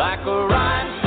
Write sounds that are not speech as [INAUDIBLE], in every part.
like a rhinestone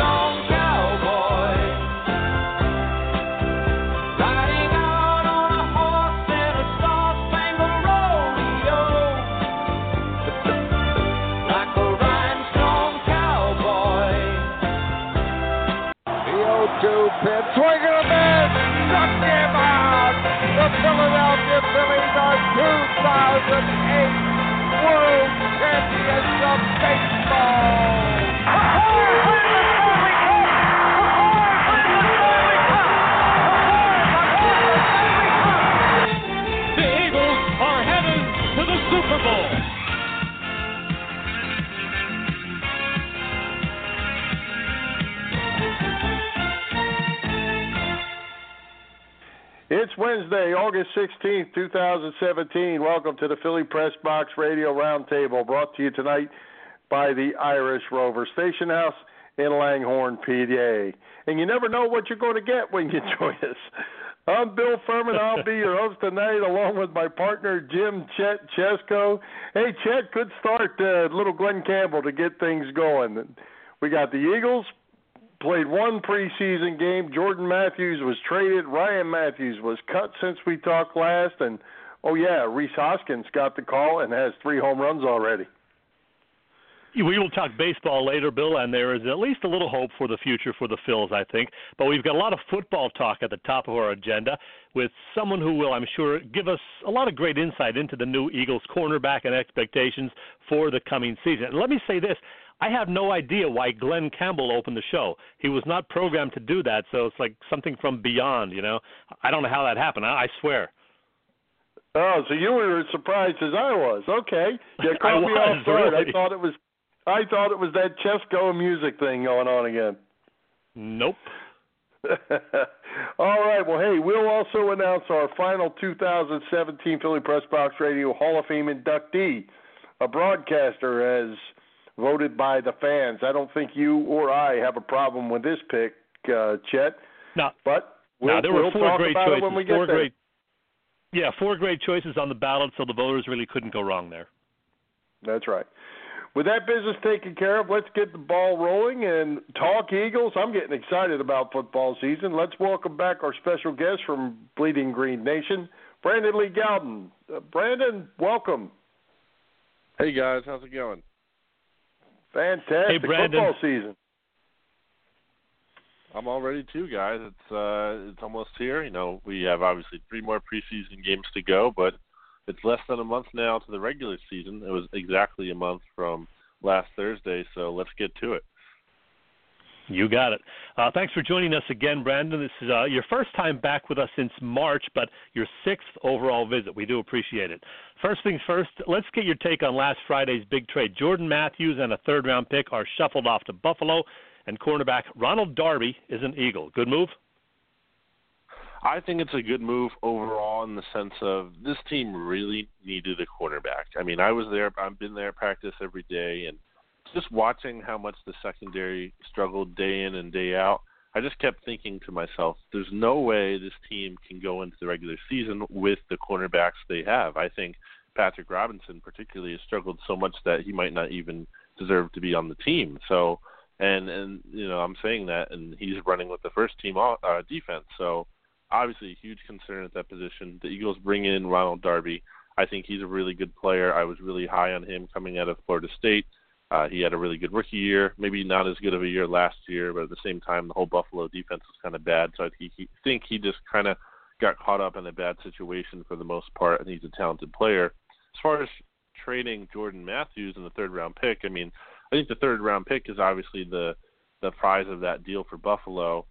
It's Wednesday, August 16th, 2017. Welcome to the Philly Press Box Radio Roundtable, brought to you tonight by the Irish Rover Station House in Langhorne, PA. And you never know what you're going to get when you [LAUGHS] join us. I'm Bill Furman. I'll be your host tonight, along with my partner Jim Chet Chesko. Hey, Chet, good start, uh, little Glen Campbell, to get things going. We got the Eagles played one preseason game. Jordan Matthews was traded. Ryan Mathews was cut since we talked last, and oh yeah, Rhys Hoskins got the call and has three home runs already. We will talk baseball later, Bill, and there is at least a little hope for the future for the Phils, I think. But we've got a lot of football talk at the top of our agenda with someone who will, I'm sure, give us a lot of great insight into the new Eagles cornerback and expectations for the coming season. And let me say this. I have no idea why Glen Campbell opened the show. He was not programmed to do that, so it's like something from beyond, you know. I don't know how that happened. I, I swear. Oh, so you were as surprised as I was. Okay, you [LAUGHS] caught me off guard. really. I thought it was, I thought it was that Chesco music thing going on again. Nope. [LAUGHS] All right. Well, hey, we'll also announce our final 2017 Philly Press Box Radio Hall of Fame inductee, a broadcaster as voted by the fans. I don't think you or I have a problem with this pick, uh, Chet. No. But we'll, now there we'll were four talk great about choices. it when we get four there. great. Yeah, four great choices on the ballot, so the voters really couldn't go wrong there. That's right. With that business taken care of, let's get the ball rolling and talk Eagles. I'm getting excited about football season. Let's welcome back our special guest from Bleeding Green Nation, Brandon Lee Gowton. Uh, Brandon, welcome. Hey guys, how's it going? Fantastic Hey, Brandon. football season. I'm all ready too, guys. It's uh it's almost here. You know, we have obviously three more preseason games to go, but it's less than a month now to the regular season. It was exactly a month from last Thursday, so let's get to it. You got it. Uh, thanks for joining us again, Brandon. This is uh, your first time back with us since March, but your sixth overall visit. We do appreciate it. First things first, let's get your take on last Friday's big trade. Jordan Matthews and a third round pick are shuffled off to Buffalo, and cornerback Ronald Darby is an Eagle. Good move? I think it's a good move overall in the sense of this team really needed a cornerback. I mean, I was there, I've been there practice every day, and just watching how much the secondary struggled day in and day out, I just kept thinking to myself, there's no way this team can go into the regular season with the cornerbacks they have. I think Patrick Robinson particularly has struggled so much that he might not even deserve to be on the team. So, and and you know, I'm saying that, and he's running with the first team uh, defense. So, obviously, a huge concern at that position. The Eagles bring in Ronald Darby. I think he's a really good player. I was really high on him coming out of Florida State. Uh, he had a really good rookie year, maybe not as good of a year last year, but at the same time, the whole Buffalo defense was kind of bad. So I he, he, think he just kind of got caught up in a bad situation for the most part, and he's a talented player. As far as trading Jordan Matthews in the third round pick, I mean, I think the third round pick is obviously the the prize of that deal for Buffalo.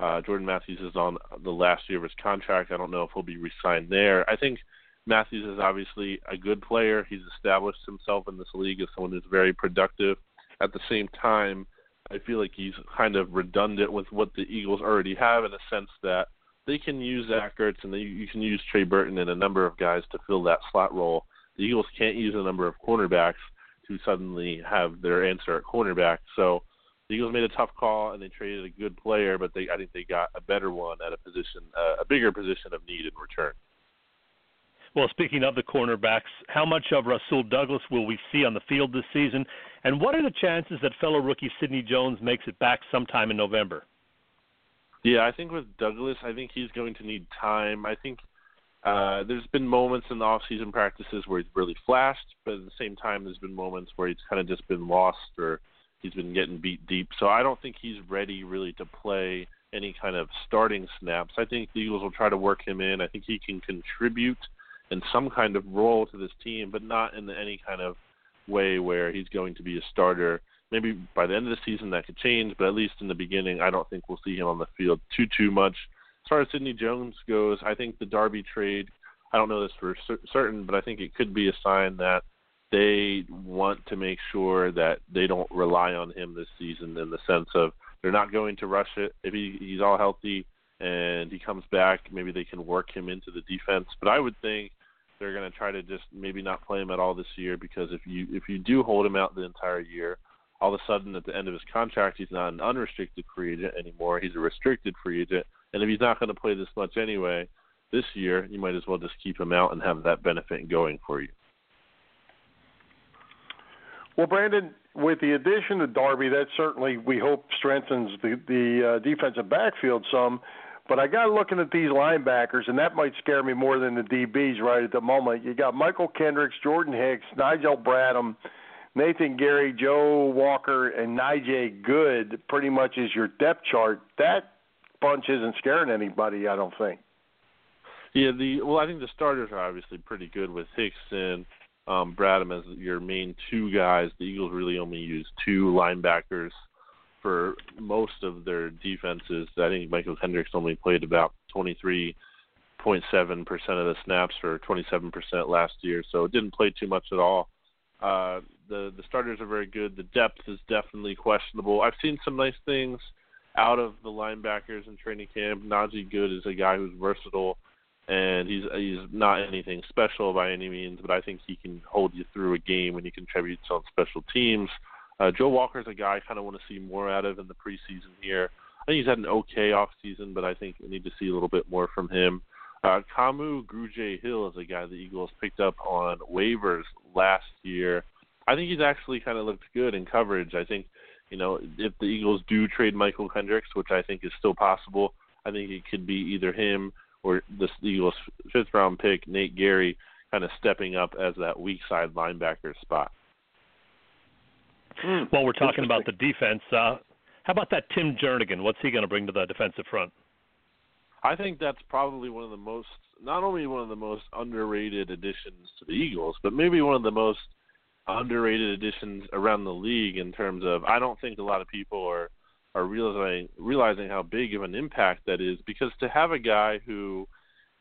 Uh, Jordan Matthews is on the last year of his contract. I don't know if he'll be re-signed there. I think Matthews is obviously a good player. He's established himself in this league as someone who's very productive. At the same time, I feel like he's kind of redundant with what the Eagles already have in a sense that they can use Zach Ertz and they, you can use Trey Burton and a number of guys to fill that slot role. The Eagles can't use a number of cornerbacks to suddenly have their answer at cornerback. So the Eagles made a tough call and they traded a good player, but they I think they got a better one at a position, uh, a bigger position of need in return. Well, speaking of the cornerbacks, how much of Rasul Douglas will we see on the field this season? And what are the chances that fellow rookie Sidney Jones makes it back sometime in November? Yeah, I think with Douglas, I think he's going to need time. I think uh, there's been moments in the off-season practices where he's really flashed, but at the same time, there's been moments where he's kind of just been lost or he's been getting beat deep. So I don't think he's ready really to play any kind of starting snaps. I think the Eagles will try to work him in. I think he can contribute in some kind of role to this team, but not in any kind of way where he's going to be a starter. Maybe by the end of the season that could change, but at least in the beginning, I don't think we'll see him on the field too too much. As far as Sidney Jones goes, I think the Darby trade. I don't know this for certain, but I think it could be a sign that they want to make sure that they don't rely on him this season in the sense of they're not going to rush it. If he, he's all healthy and he comes back, maybe they can work him into the defense. But I would think they're going to try to just maybe not play him at all this year because if you if you do hold him out the entire year, all of a sudden at the end of his contract he's not an unrestricted free agent anymore. He's a restricted free agent, and if he's not going to play this much anyway this year, you might as well just keep him out and have that benefit going for you. Well, Brandon, with the addition of Darby, that certainly we hope strengthens the the uh, defensive backfield some. But I got looking at these linebackers, and that might scare me more than the DBs right at the moment. You got Mychal Kendricks, Jordan Hicks, Nigel Bradham, Nathan Gerry, Joe Walker, and Najee Goode. Pretty much is your depth chart. That bunch isn't scaring anybody, I don't think. Yeah, the well, I think the starters are obviously pretty good with Hicks and um, Bradham as your main two guys. The Eagles really only use two linebackers for most of their defenses. I think Michael Hendricks only played about 23.7% of the snaps for 27% last year, so it didn't play too much at all. Uh, the the starters are very good. The depth is definitely questionable. I've seen some nice things out of the linebackers in training camp. Najee Goode is a guy who's versatile and he's he's not anything special by any means, but I think he can hold you through a game when he contributes on special teams. Joe Walker's a guy I kind of want to see more out of in the preseason here. I think he's had an okay off season, but I think we need to see a little bit more from him. Uh, Kamu Grugier Hill is a guy the Eagles picked up on waivers last year. I think he's actually kind of looked good in coverage. I think, you know, if the Eagles do trade Mychal Kendricks, which I think is still possible, I think it could be either him or the Eagles' fifth round pick, Nate Gerry, kind of stepping up as that weak side linebacker spot. Hmm. While we're talking about the defense, uh, how about that Tim Jernigan? What's he going to bring to the defensive front? I think that's probably one of the most, not only one of the most underrated additions to the Eagles, but maybe one of the most underrated additions around the league in terms of. I don't think a lot of people are are realizing realizing how big of an impact that is because to have a guy who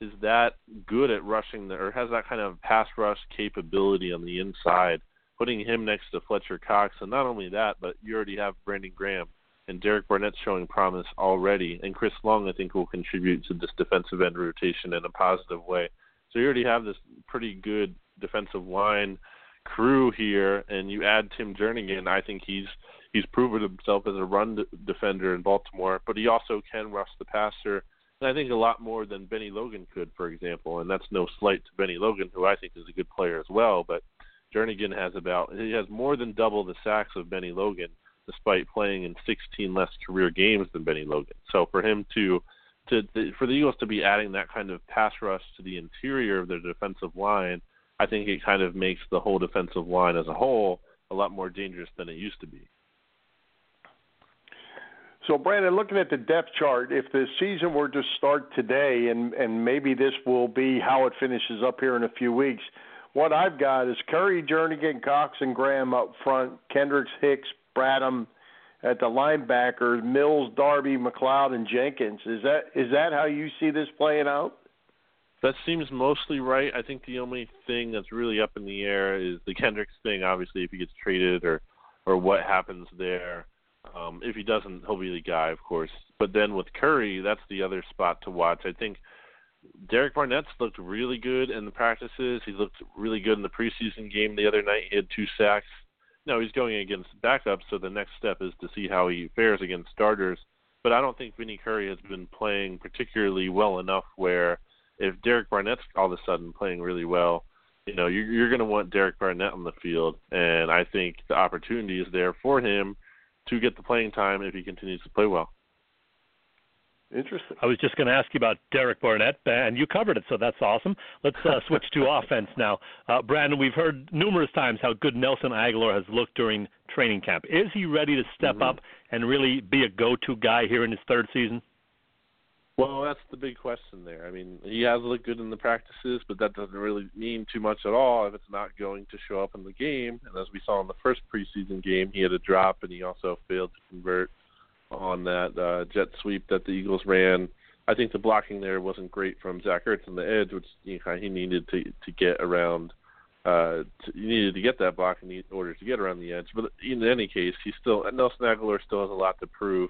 is that good at rushing the, or has that kind of pass rush capability on the inside, putting him next to Fletcher Cox, and not only that, but you already have Brandon Graham and Derek Barnett showing promise already, and Chris Long I think will contribute to this defensive end rotation in a positive way. So you already have this pretty good defensive line crew here, and you add Tim Jernigan, I think he's he's proven himself as a run defender in Baltimore, but he also can rush the passer. And I think a lot more than Bennie Logan could, for example. And that's no slight to Bennie Logan, who I think is a good player as well. But Jernigan has about he has more than double the sacks of Bennie Logan, despite playing in 16 less career games than Bennie Logan. So for him to to for the Eagles to be adding that kind of pass rush to the interior of their defensive line, I think it kind of makes the whole defensive line as a whole a lot more dangerous than it used to be. So, Brandon, looking at the depth chart, if the season were to start today, and and maybe this will be how it finishes up here in a few weeks, what I've got is Curry, Jernigan, Cox, and Graham up front, Kendricks, Hicks, Bradham at the linebackers, Mills, Darby, McLeod, and Jenkins. Is that is that how you see this playing out? That seems mostly right. I think the only thing that's really up in the air is the Kendricks thing. Obviously, if he gets traded or or what happens there. Um, if he doesn't, he'll be the guy, of course. But then with Curry, that's the other spot to watch. I think Derek Barnett's looked really good in the practices. He looked really good in the preseason game the other night. He had two sacks. No, he's going against backups, so the next step is to see how he fares against starters. But I don't think Vinny Curry has been playing particularly well enough where if Derek Barnett's all of a sudden playing really well, you know, you're, you're going to want Derek Barnett on the field, and I think the opportunity is there for him to get the playing time if he continues to play well. Interesting. I was just going to ask you about Derek Barnett, and you covered it, so that's awesome. Let's uh, [LAUGHS] switch to offense now. Uh, Brandon, we've heard numerous times how good Nelson Agholor has looked during training camp. Is he ready to step mm-hmm. up and really be a go-to guy here in his third season? Well, that's the big question there. I mean, he has looked good in the practices, but that doesn't really mean too much at all if it's not going to show up in the game. And as we saw in the first preseason game, he had a drop and he also failed to convert on that uh, jet sweep that the Eagles ran. I think the blocking there wasn't great from Zach Ertz on the edge, which you know, he needed to to get around. Uh, to, he needed to get that block in order to get around the edge. But in any case, he still Nelson Agholor still has a lot to prove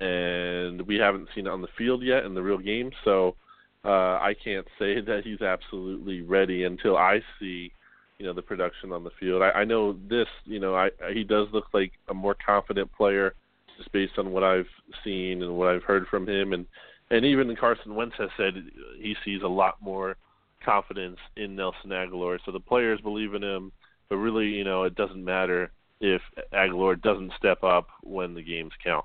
and we haven't seen it on the field yet in the real game. So uh, I can't say [LAUGHS] that he's absolutely ready until I see, you know, the production on the field. I, I know this, you know, I, he does look like a more confident player just based on what I've seen and what I've heard from him, and and even Carson Wentz has said he sees a lot more confidence in Nelson Agholor. So the players believe in him, but really, you know, it doesn't matter if Agholor doesn't step up when the games count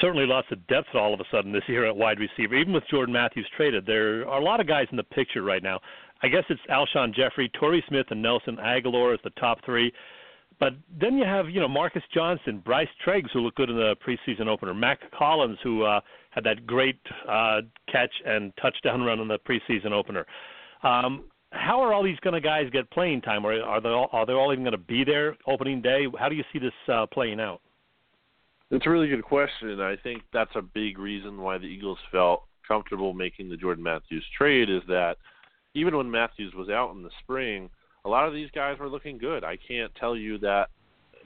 certainly lots of depth all of a sudden this year at wide receiver. Even with Jordan Matthews traded, there are a lot of guys in the picture right now. I guess it's Alshon Jeffery, Torrey Smith, and Nelson Agholor as the top three. But then you have, you know, Marcus Johnson, Bryce Treggs, who looked good in the preseason opener, Mack Hollins, who uh, had that great uh, catch and touchdown run in the preseason opener. Um, how are all these going to guys get playing time? Or are they all, are they all even going to be there opening day? How do you see this uh, playing out? It's a really good question. I think that's a big reason why the Eagles felt comfortable making the Jordan Matthews trade is that even when Matthews was out in the spring, a lot of these guys were looking good. I can't tell you that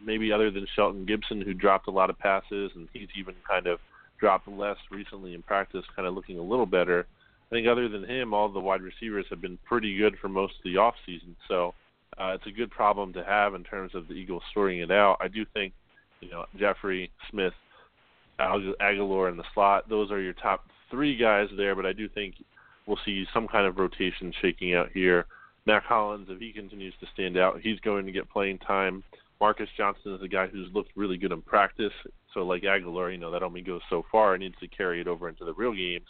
maybe other than Shelton Gibson who dropped a lot of passes and he's even kind of dropped less recently in practice, kind of looking a little better. I think other than him, all the wide receivers have been pretty good for most of the off season. So uh, it's a good problem to have in terms of the Eagles sorting it out. I do think you know Jeffery Smith, Agholor in the slot. Those are your top three guys there, but I do think we'll see some kind of rotation shaking out here. Mack Hollins, if he continues to stand out, he's going to get playing time. Marcus Johnson is a guy who's looked really good in practice. So like Agholor, you know, that only goes so far. It needs to carry it over into the real games.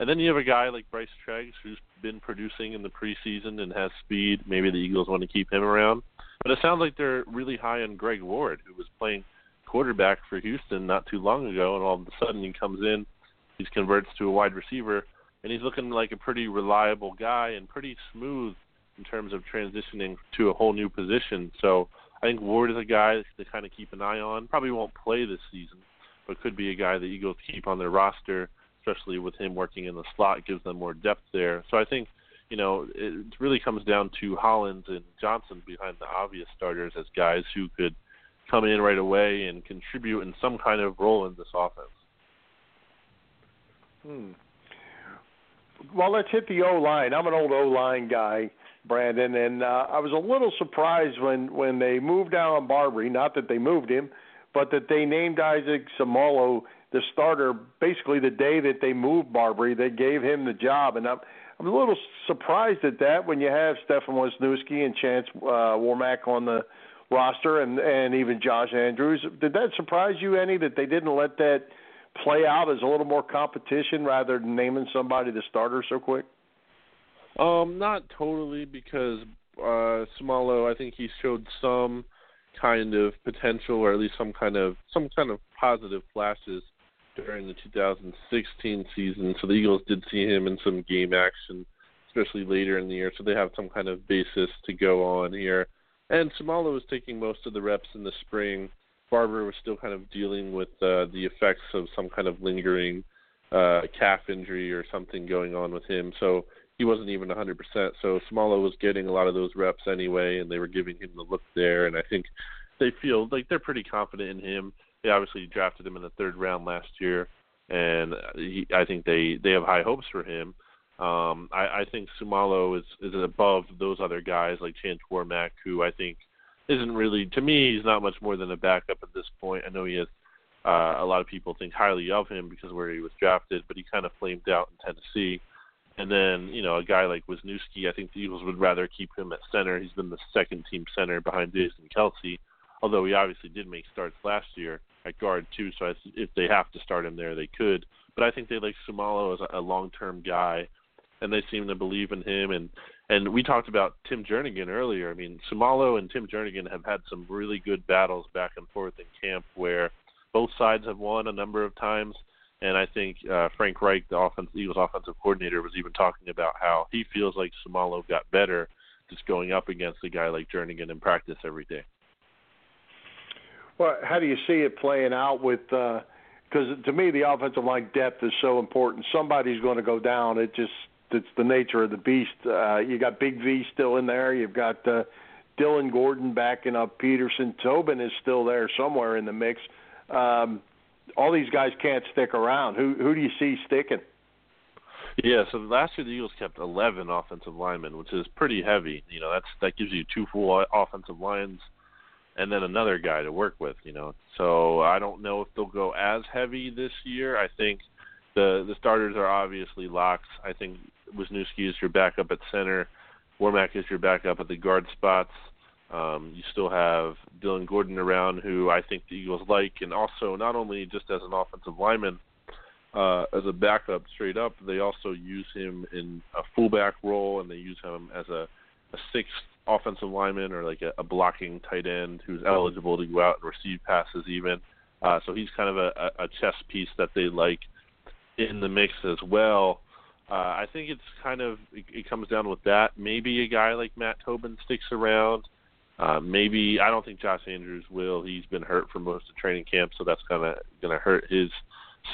And then you have a guy like Bryce Treggs who's been producing in the preseason and has speed. Maybe the Eagles want to keep him around. But it sounds like they're really high on Greg Ward, who was playing – quarterback for Houston not too long ago, and all of a sudden he comes in, he converts to a wide receiver, and he's looking like a pretty reliable guy and pretty smooth in terms of transitioning to a whole new position. So I think Ward is a guy to kind of keep an eye on. Probably won't play this season, but could be a guy the Eagles keep on their roster, especially with him working in the slot, gives them more depth there. So I think you know, it really comes down to Hollins and Johnson behind the obvious starters as guys who could come in right away and contribute in some kind of role in this offense. Hmm. Well, let's hit the O line. I'm an old O line guy, Brandon, and uh, I was a little surprised when when they moved Allen Barbre. Not that they moved him, but that they named Isaac Seumalo the starter. Basically, the day that they moved Barbre, they gave him the job, and I'm I'm a little surprised at that when you have Stefan Wisniewski and Chance uh, Warmack on the roster and and even Josh Andrews. Did that surprise you any that they didn't let that play out as a little more competition rather than naming somebody the starter so quick? Um, not totally because uh Seumalo, I think he showed some kind of potential or at least some kind of some kind of positive flashes during the 2016 season. So the Eagles did see him in some game action, especially later in the year. So they have some kind of basis to go on here. And Seumalo was taking most of the reps in the spring. Barbre was still kind of dealing with uh, the effects of some kind of lingering uh, calf injury or something going on with him. So he wasn't even 100%. So Seumalo was getting a lot of those reps anyway, and they were giving him the look there. And I think they feel like they're pretty confident in him. They obviously drafted him in the third round last year, and he, I think they they have high hopes for him. Um, I, I think Seumalo is is above those other guys like Chance Warmack, who I think isn't really to me he's not much more than a backup at this point. I know he has uh, a lot of people think highly of him because where he was drafted, but he kind of flamed out in Tennessee. And then, you know, a guy like Wisniewski, I think the Eagles would rather keep him at center. He's been the second team center behind Jason Kelce, although he obviously did make starts last year at guard too. So if they have to start him there, they could. But I think they like Seumalo as a long-term guy, and they seem to believe in him. And and we talked about Tim Jernigan earlier. I mean, Seumalo and Tim Jernigan have had some really good battles back and forth in camp where both sides have won a number of times. And I think uh, Frank Reich, the offense, Eagles offensive coordinator, was even talking about how he feels like Seumalo got better just going up against a guy like Jernigan in practice every day. Well, how do you see it playing out with? Because uh, to me, the offensive line depth is so important. Somebody's going to go down. It just it's the nature of the beast. Uh, you got Big V still in there. You've got uh, Dillon Gordon backing up Peterson. Tobin is still there somewhere in the mix. Um, all these guys can't stick around. Who who do you see sticking? Yeah, so last year the Eagles kept 11 offensive linemen, which is pretty heavy. You know, that's that gives you two full offensive lines and then another guy to work with, you know. So I don't know if they'll go as heavy this year. I think the the starters are obviously locks. I think Wisniewski is your backup at center. Warmack is your backup at the guard spots. Um, you still have Dillon Gordon around, who I think the Eagles like, and also not only just as an offensive lineman, uh, as a backup straight up, they also use him in a fullback role, and they use him as a, a sixth offensive lineman or like a, a blocking tight end who's eligible to go out and receive passes even. Uh, so he's kind of a, a chess piece that they like in the mix as well. Uh, I think it's kind of it, it comes down with that. Maybe a guy like Matt Tobin sticks around. Uh, maybe I don't think Josh Andrews will. He's been hurt for most of training camp, so that's kind of going to hurt his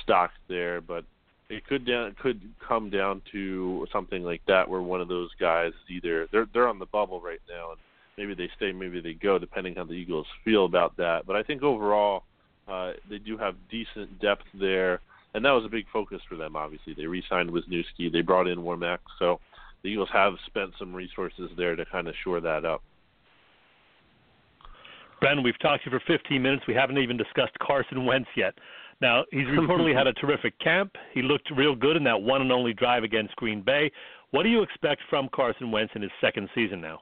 stock there. But it could down could come down to something like that, where one of those guys either they're they're on the bubble right now, and maybe they stay, maybe they go, depending how the Eagles feel about that. But I think overall, uh, they do have decent depth there, and that was a big focus for them. Obviously, they re-signed Wisniewski, they brought in Warmack, so the Eagles have spent some resources there to kind of shore that up. Ben, we've talked to you for 15 minutes. We haven't even discussed Carson Wentz yet. Now, he's [LAUGHS] reportedly had a terrific camp. He looked real good in that one and only drive against Green Bay. What do you expect from Carson Wentz in his second season now?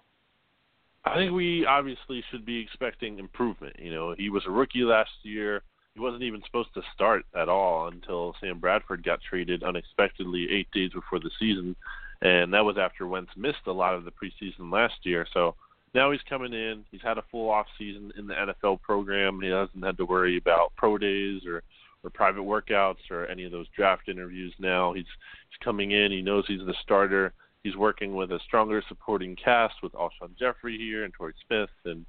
I think we obviously should be expecting improvement. You know, he was a rookie last year. He wasn't even supposed to start at all until Sam Bradford got traded unexpectedly eight days before the season, and that was after Wentz missed a lot of the preseason last year. So now he's coming in. He's had a full off season in the NFL program. He hasn't had to worry about pro days or or private workouts or any of those draft interviews now. He's he's coming in. He knows he's the starter. He's working with a stronger supporting cast with Alshon Jeffery here and Torrey Smith and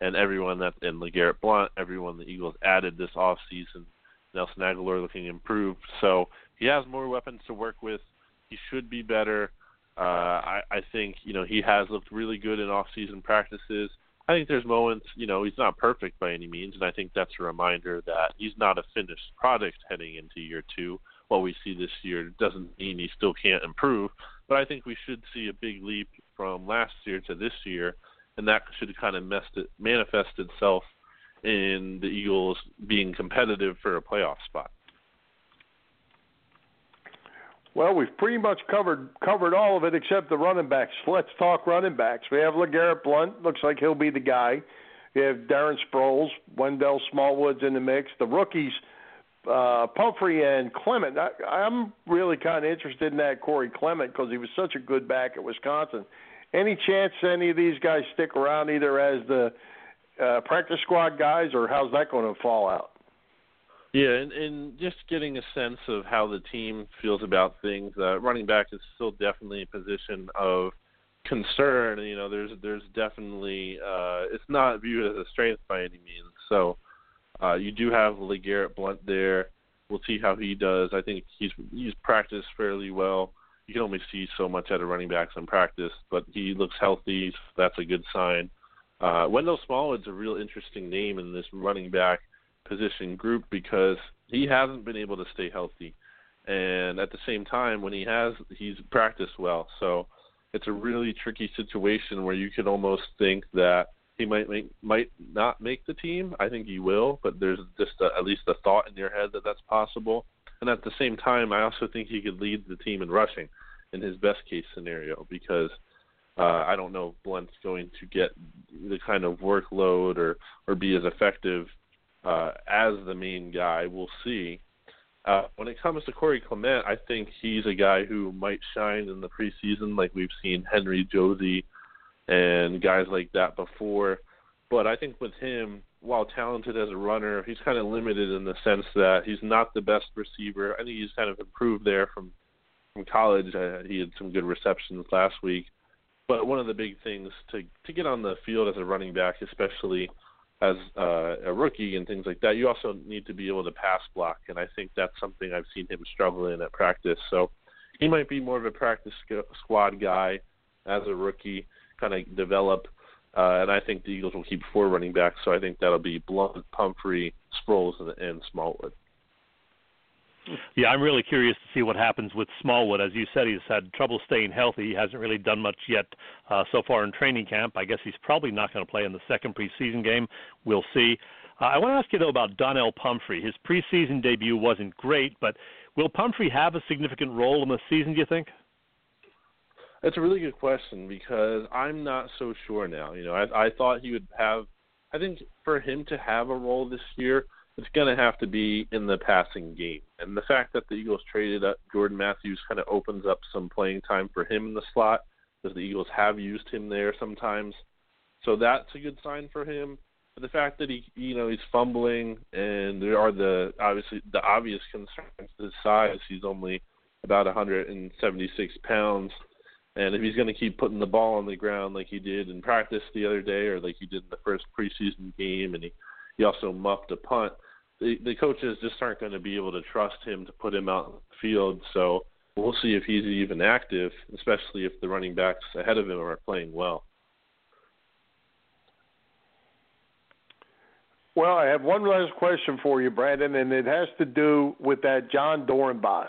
and everyone that and LeGarrette Blount, everyone the Eagles added this off season. Nelson Agholor looking improved. So he has more weapons to work with. He should be better. Uh, I, I think you know he has looked really good in off-season practices. I think there's moments, you know, he's not perfect by any means, and I think that's a reminder that he's not a finished product heading into year two. What we see this year doesn't mean he still can't improve, but I think we should see a big leap from last year to this year, and that should kind of it, manifest itself in the Eagles being competitive for a playoff spot. Well, we've pretty much covered covered all of it except the running backs. Let's talk running backs. We have LeGarrette Blount. Looks like he'll be the guy. We have Darren Sproles, Wendell Smallwood's in the mix. The rookies, uh, Pumphrey and Clement. I, I'm really kind of interested in that Corey Clement because he was such a good back at Wisconsin. Any chance any of these guys stick around either as the uh, practice squad guys or how's that going to fall out? Yeah, and, and just getting a sense of how the team feels about things. Uh, running back is still definitely a position of concern. You know, there's there's definitely uh, it's not viewed as a strength by any means. So uh, you do have LeGarrette Blount there. We'll see how he does. I think he's he's practiced fairly well. You can only see so much out of running backs in practice, but he looks healthy. So that's a good sign. Uh, Wendell Smallwood's a real interesting name in this running back position group because he hasn't been able to stay healthy. And at the same time, when he has, he's practiced well. So it's a really tricky situation where you could almost think that he might make might not make the team. I think he will, but there's just a, at least a thought in your head that that's possible. And at the same time, I also think he could lead the team in rushing. in his best case scenario because uh, I don't know if Blount's going to get the kind of workload or or be as effective uh, as the main guy. We'll see. Uh, when it comes to Corey Clement, I think he's a guy who might shine in the preseason, like we've seen Henry Josey and guys like that before. But I think with him, while talented as a runner, he's kind of limited in the sense that he's not the best receiver. I think he's kind of improved there from from college. Uh, he had some good receptions last week. But one of the big things to to get on the field as a running back, especially as uh, a rookie and things like that, you also need to be able to pass block, and I think that's something I've seen him struggle in at practice. So he might be more of a practice squad guy as a rookie, kind of develop. Uh, and I think the Eagles will keep four running backs, so I think that'll be Blount, Pumphrey, Sproles, and, and Smallwood. Yeah, I'm really curious to see what happens with Smallwood. As you said, he's had trouble staying healthy. He hasn't really done much yet uh, so far in training camp. I guess he's probably not going to play in the second preseason game. We'll see. Uh, I want to ask you though about Donnel Pumphrey. His preseason debut wasn't great, but will Pumphrey have a significant role in the season? Do you think? That's a really good question because I'm not so sure now. You know, I, I thought he would have. I think for him to have a role this year it's going to have to be in the passing game. And the fact that the Eagles traded up Jordan Matthews kind of opens up some playing time for him in the slot because the Eagles have used him there sometimes. So that's a good sign for him. But the fact that he, you know, he's fumbling and there are the obviously the obvious concerns his size. He's only about 176 pounds. And if he's going to keep putting the ball on the ground like he did in practice the other day, or like he did in the first preseason game, and he he also muffed a punt. The, the coaches just aren't going to be able to trust him to put him out in the field. So we'll see if he's even active, especially if the running backs ahead of him are playing well. Well, I have one last question for you, Brandon, and it has to do with that Jon Dorenbos.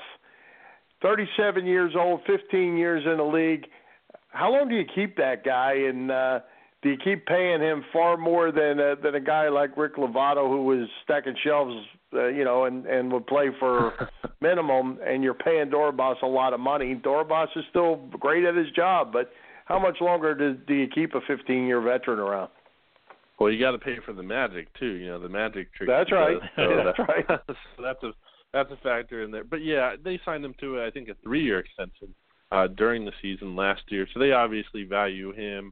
37 years old, 15 years in the league. How long do you keep that guy? And uh, do you keep paying him far more than uh, than a guy like Rick Lovato who was stacking shelves, uh, you know, and and would play for [LAUGHS] minimum, and you're paying Dorenbos a lot of money. Dorenbos is still great at his job, but how much longer do, do you keep a 15 year veteran around? Well, you got to pay for the magic too. You know, the magic trick. That's right. [LAUGHS] So that's that, right. [LAUGHS] so that's a that's a factor in there. But yeah, they signed him to I think a three year extension uh, during the season last year, so they obviously value him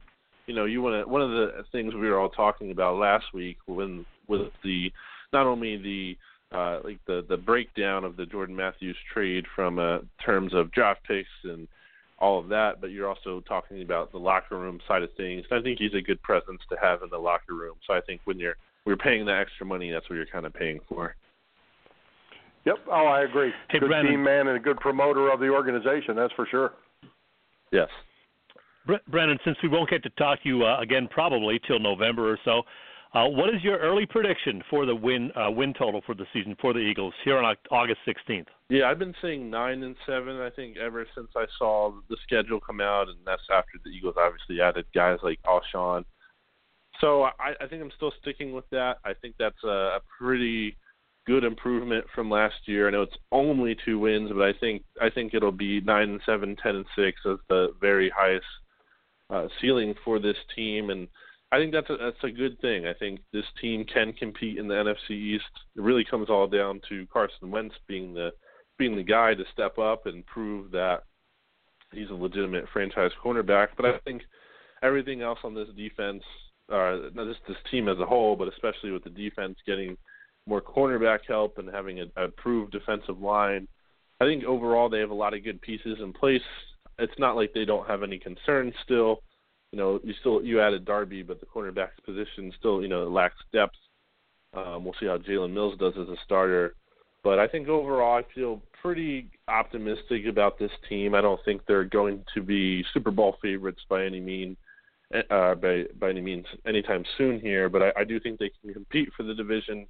you know, you want to. One of the things we were all talking about last week when with the not only the uh, like the the breakdown of the Jordan Matthews trade from uh, terms of draft picks and all of that, but you're also talking about the locker room side of things. I think he's a good presence to have in the locker room. So I think when you're we're paying the extra money, that's what you're kind of paying for. Yep. Oh, I agree. Hey, good Brandon. team man and a good promoter of the organization. That's for sure. Yes. Bre- Brennan, since we won't get to talk to you uh, again probably till November or so, uh, what is your early prediction for the win uh, win total for the season for the Eagles here on August 16th? Yeah, I've been saying nine and seven. I think ever since I saw the schedule come out, and that's after the Eagles obviously added guys like Alshon. So I, I think I'm still sticking with that. I think that's a, a pretty good improvement from last year. I know it's only two wins, but I think I think it'll be nine and seven, ten and six as the very highest uh, ceiling for this team, and I think that's a, that's a good thing. I think this team can compete in the NFC East. It really comes all down to Carson Wentz being the being the guy to step up and prove that he's a legitimate franchise cornerback. But I think everything else on this defense, uh, not just this team as a whole, but especially with the defense getting more cornerback help and having a, a improved defensive line, I think overall they have a lot of good pieces in place it's not like they don't have any concerns still. You know, you still you added Darby, but the cornerback's position still you know lacks depth. Um, we'll see how Jalen Mills does as a starter, but I think overall I feel pretty optimistic about this team. I don't think they're going to be Super Bowl favorites by any mean, uh, by by any means anytime soon here. But I, I do think they can compete for the division,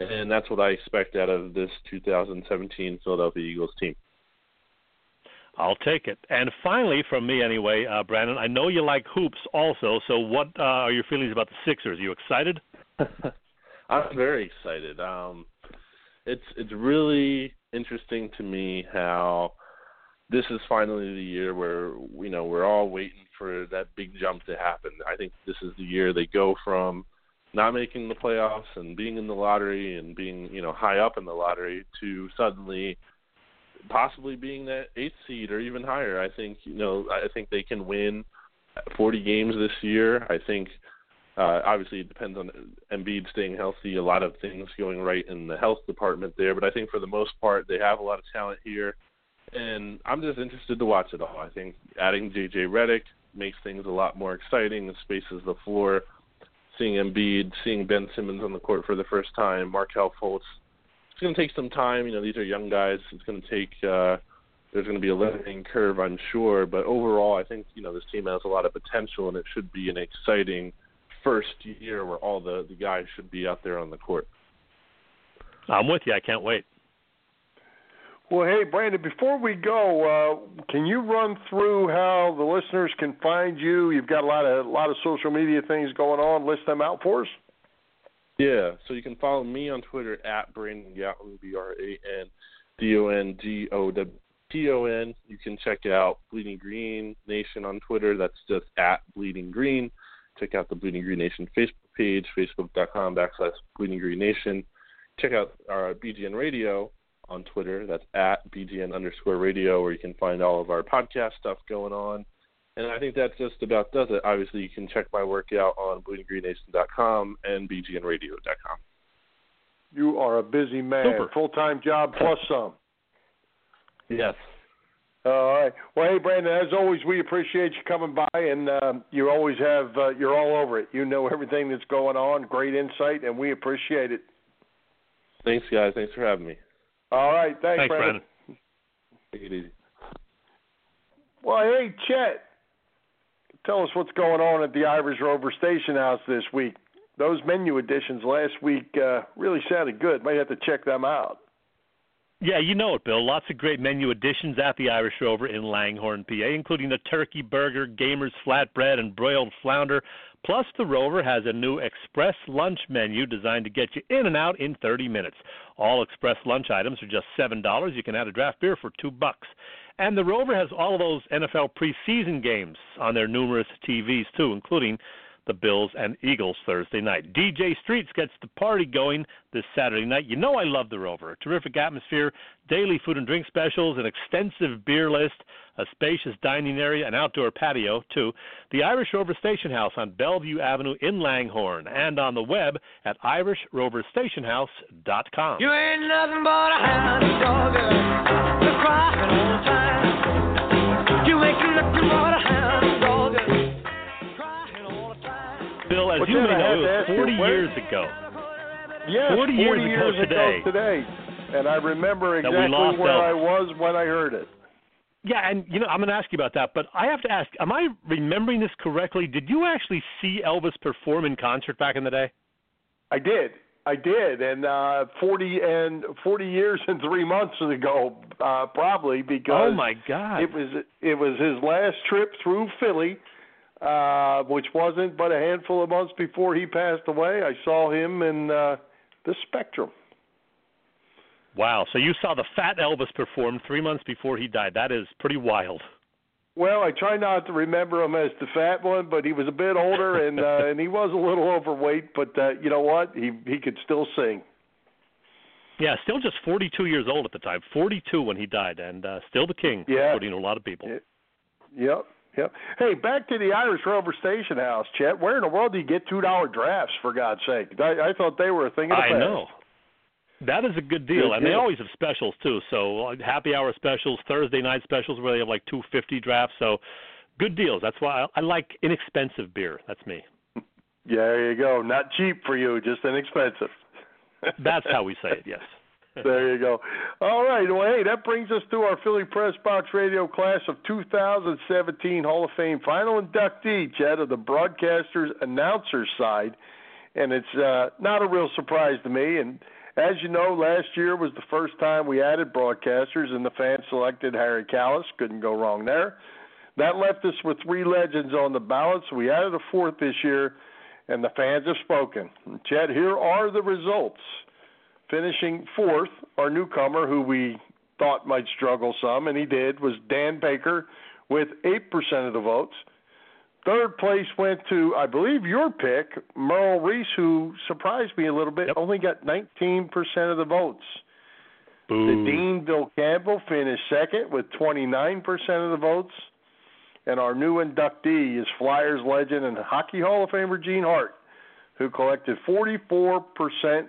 and that's what I expect out of this 2017 Philadelphia Eagles team. I'll take it. And finally, from me anyway, uh, Brandon, I know you like hoops also. So, what uh, are your feelings about the Sixers? Are you excited? [LAUGHS] I'm very excited. Um, it's it's really interesting to me how this is finally the year where you know we're all waiting for that big jump to happen. I think this is the year they go from not making the playoffs and being in the lottery and being you know high up in the lottery to suddenly possibly being that eighth seed or even higher. I think you know I think they can win 40 games this year. I think uh, obviously it depends on Embiid staying healthy. A lot of things going right in the health department there, but I think for the most part they have a lot of talent here, and I'm just interested to watch it all. I think adding JJ Redick makes things a lot more exciting and spaces the floor. Seeing Embiid, seeing Ben Simmons on the court for the first time, Markelle Fultz. It's going to take some time. You know, these are young guys. It's going to take. Uh, there's going to be a learning curve, I'm sure. But overall, I think you know this team has a lot of potential, and it should be an exciting first year where all the the guys should be out there on the court. I'm with you. I can't wait. Well, hey, Brandon, before we go, uh, can you run through how the listeners can find you? You've got a lot of a lot of social media things going on. List them out for us. Yeah, so you can follow me on Twitter at Brandon Gowton, B R A N D O N G O W T O N. You can check out Bleeding Green Nation on Twitter. That's just at Bleeding Green. Check out the Bleeding Green Nation Facebook page, facebook.com backslash Bleeding Green Nation. Check out our BGN Radio on Twitter. That's at BGN underscore radio, where you can find all of our podcast stuff going on. And I think that just about does it. Obviously, you can check my work out on bleedinggreennation.com and bgnradio.com. You are a busy man. Full time job plus some. Yes. All right. Well, hey, Brandon. As always, we appreciate you coming by, and um, you always have uh, you're all over it. You know everything that's going on. Great insight, and we appreciate it. Thanks, guys. Thanks for having me. All right. Thanks, Thanks, Brandon. Brandon. Take it easy. Well, hey, Chet. Tell us what's going on at the Irish Rover Station House this week. Those menu additions last week uh, really sounded good. Might have to check them out. Yeah, you know it, Bill. Lots of great menu additions at the Irish Rover in Langhorne, PA, including the turkey burger, gamer's flatbread, and broiled flounder. Plus, the Rover has a new express lunch menu designed to get you in and out in 30 minutes. All express lunch items are just seven dollars. You can add a draft beer for two bucks. And the Rover has all of those NFL preseason games on their numerous TVs too, including the Bills and Eagles Thursday night. DJ Streets gets the party going this Saturday night. You know I love the Rover. Terrific atmosphere, daily food and drink specials, an extensive beer list, a spacious dining area, an outdoor patio, too. The Irish Rover Station House on Bellevue Avenue in Langhorne and on the web at irisroverstationhouse.com. You ain't nothing but a hound dog. You ain't nothing but a hound Bill, as you may know, it was ask you, 40 years ago. Yes, 40 years ago years today. today. And I remember exactly where I was when I heard it. Yeah, and you know, I'm going to ask you about that, but I have to ask, am I remembering this correctly? Did you actually see Elvis perform in concert back in the day? I did. I did, and uh, forty and forty years and three months ago, uh, probably because Oh my god. it was it was his last trip through Philly, uh, which wasn't but a handful of months before he passed away. I saw him in uh, the Spectrum. Wow, so you saw the fat Elvis perform 3 months before he died. That is pretty wild. Well, I try not to remember him as the fat one, but he was a bit older [LAUGHS] and uh, and he was a little overweight. But uh, you know what? He he could still sing. Yeah, still just 42 years old at the time. 42 when he died and uh, still the king, Yeah. according to a lot of people. Yep. Yep. Hey, back to the Irish Rover Station House, Chet. Where in the world do you get two dollar drafts? For God's sake, I, I thought they were a thing of the I past. know. That is a good deal, Good and they always have specials too. So uh, happy hour specials, Thursday night specials where they have like two fifty drafts. So good deals. That's why I, I like inexpensive beer. That's me. Yeah, there you go. Not cheap for you, just inexpensive. That's how we say it. [LAUGHS] Yes. There you go. All right. Well, hey, that brings us to our Philly Press Box Radio class of 2017 Hall of Fame final inductee, Chet, of the broadcasters announcer side. And it's uh, not a real surprise to me. And as you know, last year was the first time we added broadcasters, and the fans selected Harry Kalas. Couldn't go wrong there. That left us with three legends on the ballot, so we added a fourth this year, and the fans have spoken. Chet, here are the results. Finishing fourth, our newcomer, who we thought might struggle some, and he did, was Dan Baker with 8% of the votes. Third place went to, I believe, your pick, Merrill Reese, who surprised me a little bit, Yep. only got 19% of the votes. Boo. The Dean Bill Campbell finished second with 29% of the votes. And our new inductee is Flyers legend and Hockey Hall of Famer Gene Hart, who collected 44% of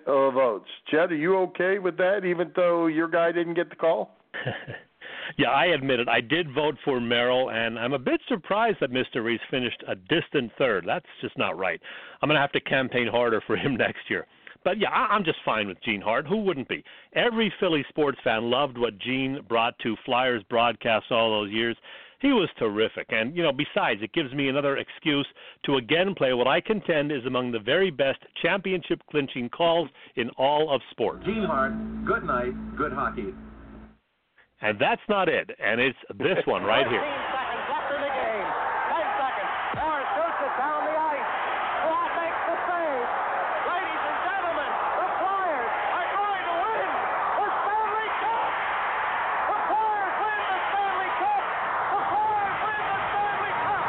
the votes. Jed, are you okay with that, even though your guy didn't get the call? [LAUGHS] yeah, I admit it. I did vote for Merrill, and I'm a bit surprised that Mr. Reese finished a distant third. That's just not right. I'm going to have to campaign harder for him [LAUGHS] next year. But yeah, I- I'm just fine with Gene Hart. Who wouldn't be? Every Philly sports fan loved what Gene brought to Flyers broadcasts all those years. He was terrific. And, you know, besides, it gives me another excuse to again play what I contend is among the very best championship clinching calls in all of sports. Gene Hart, good night, good hockey. And that's not it. And it's this one right here. [LAUGHS] 15 seconds left in the game. 10 seconds. Morris shoots it down the ice. Blatt makes the save. Ladies and gentlemen, the Flyers are going to win the Stanley Cup. The Flyers win the Stanley Cup. The Flyers win the Stanley Cup.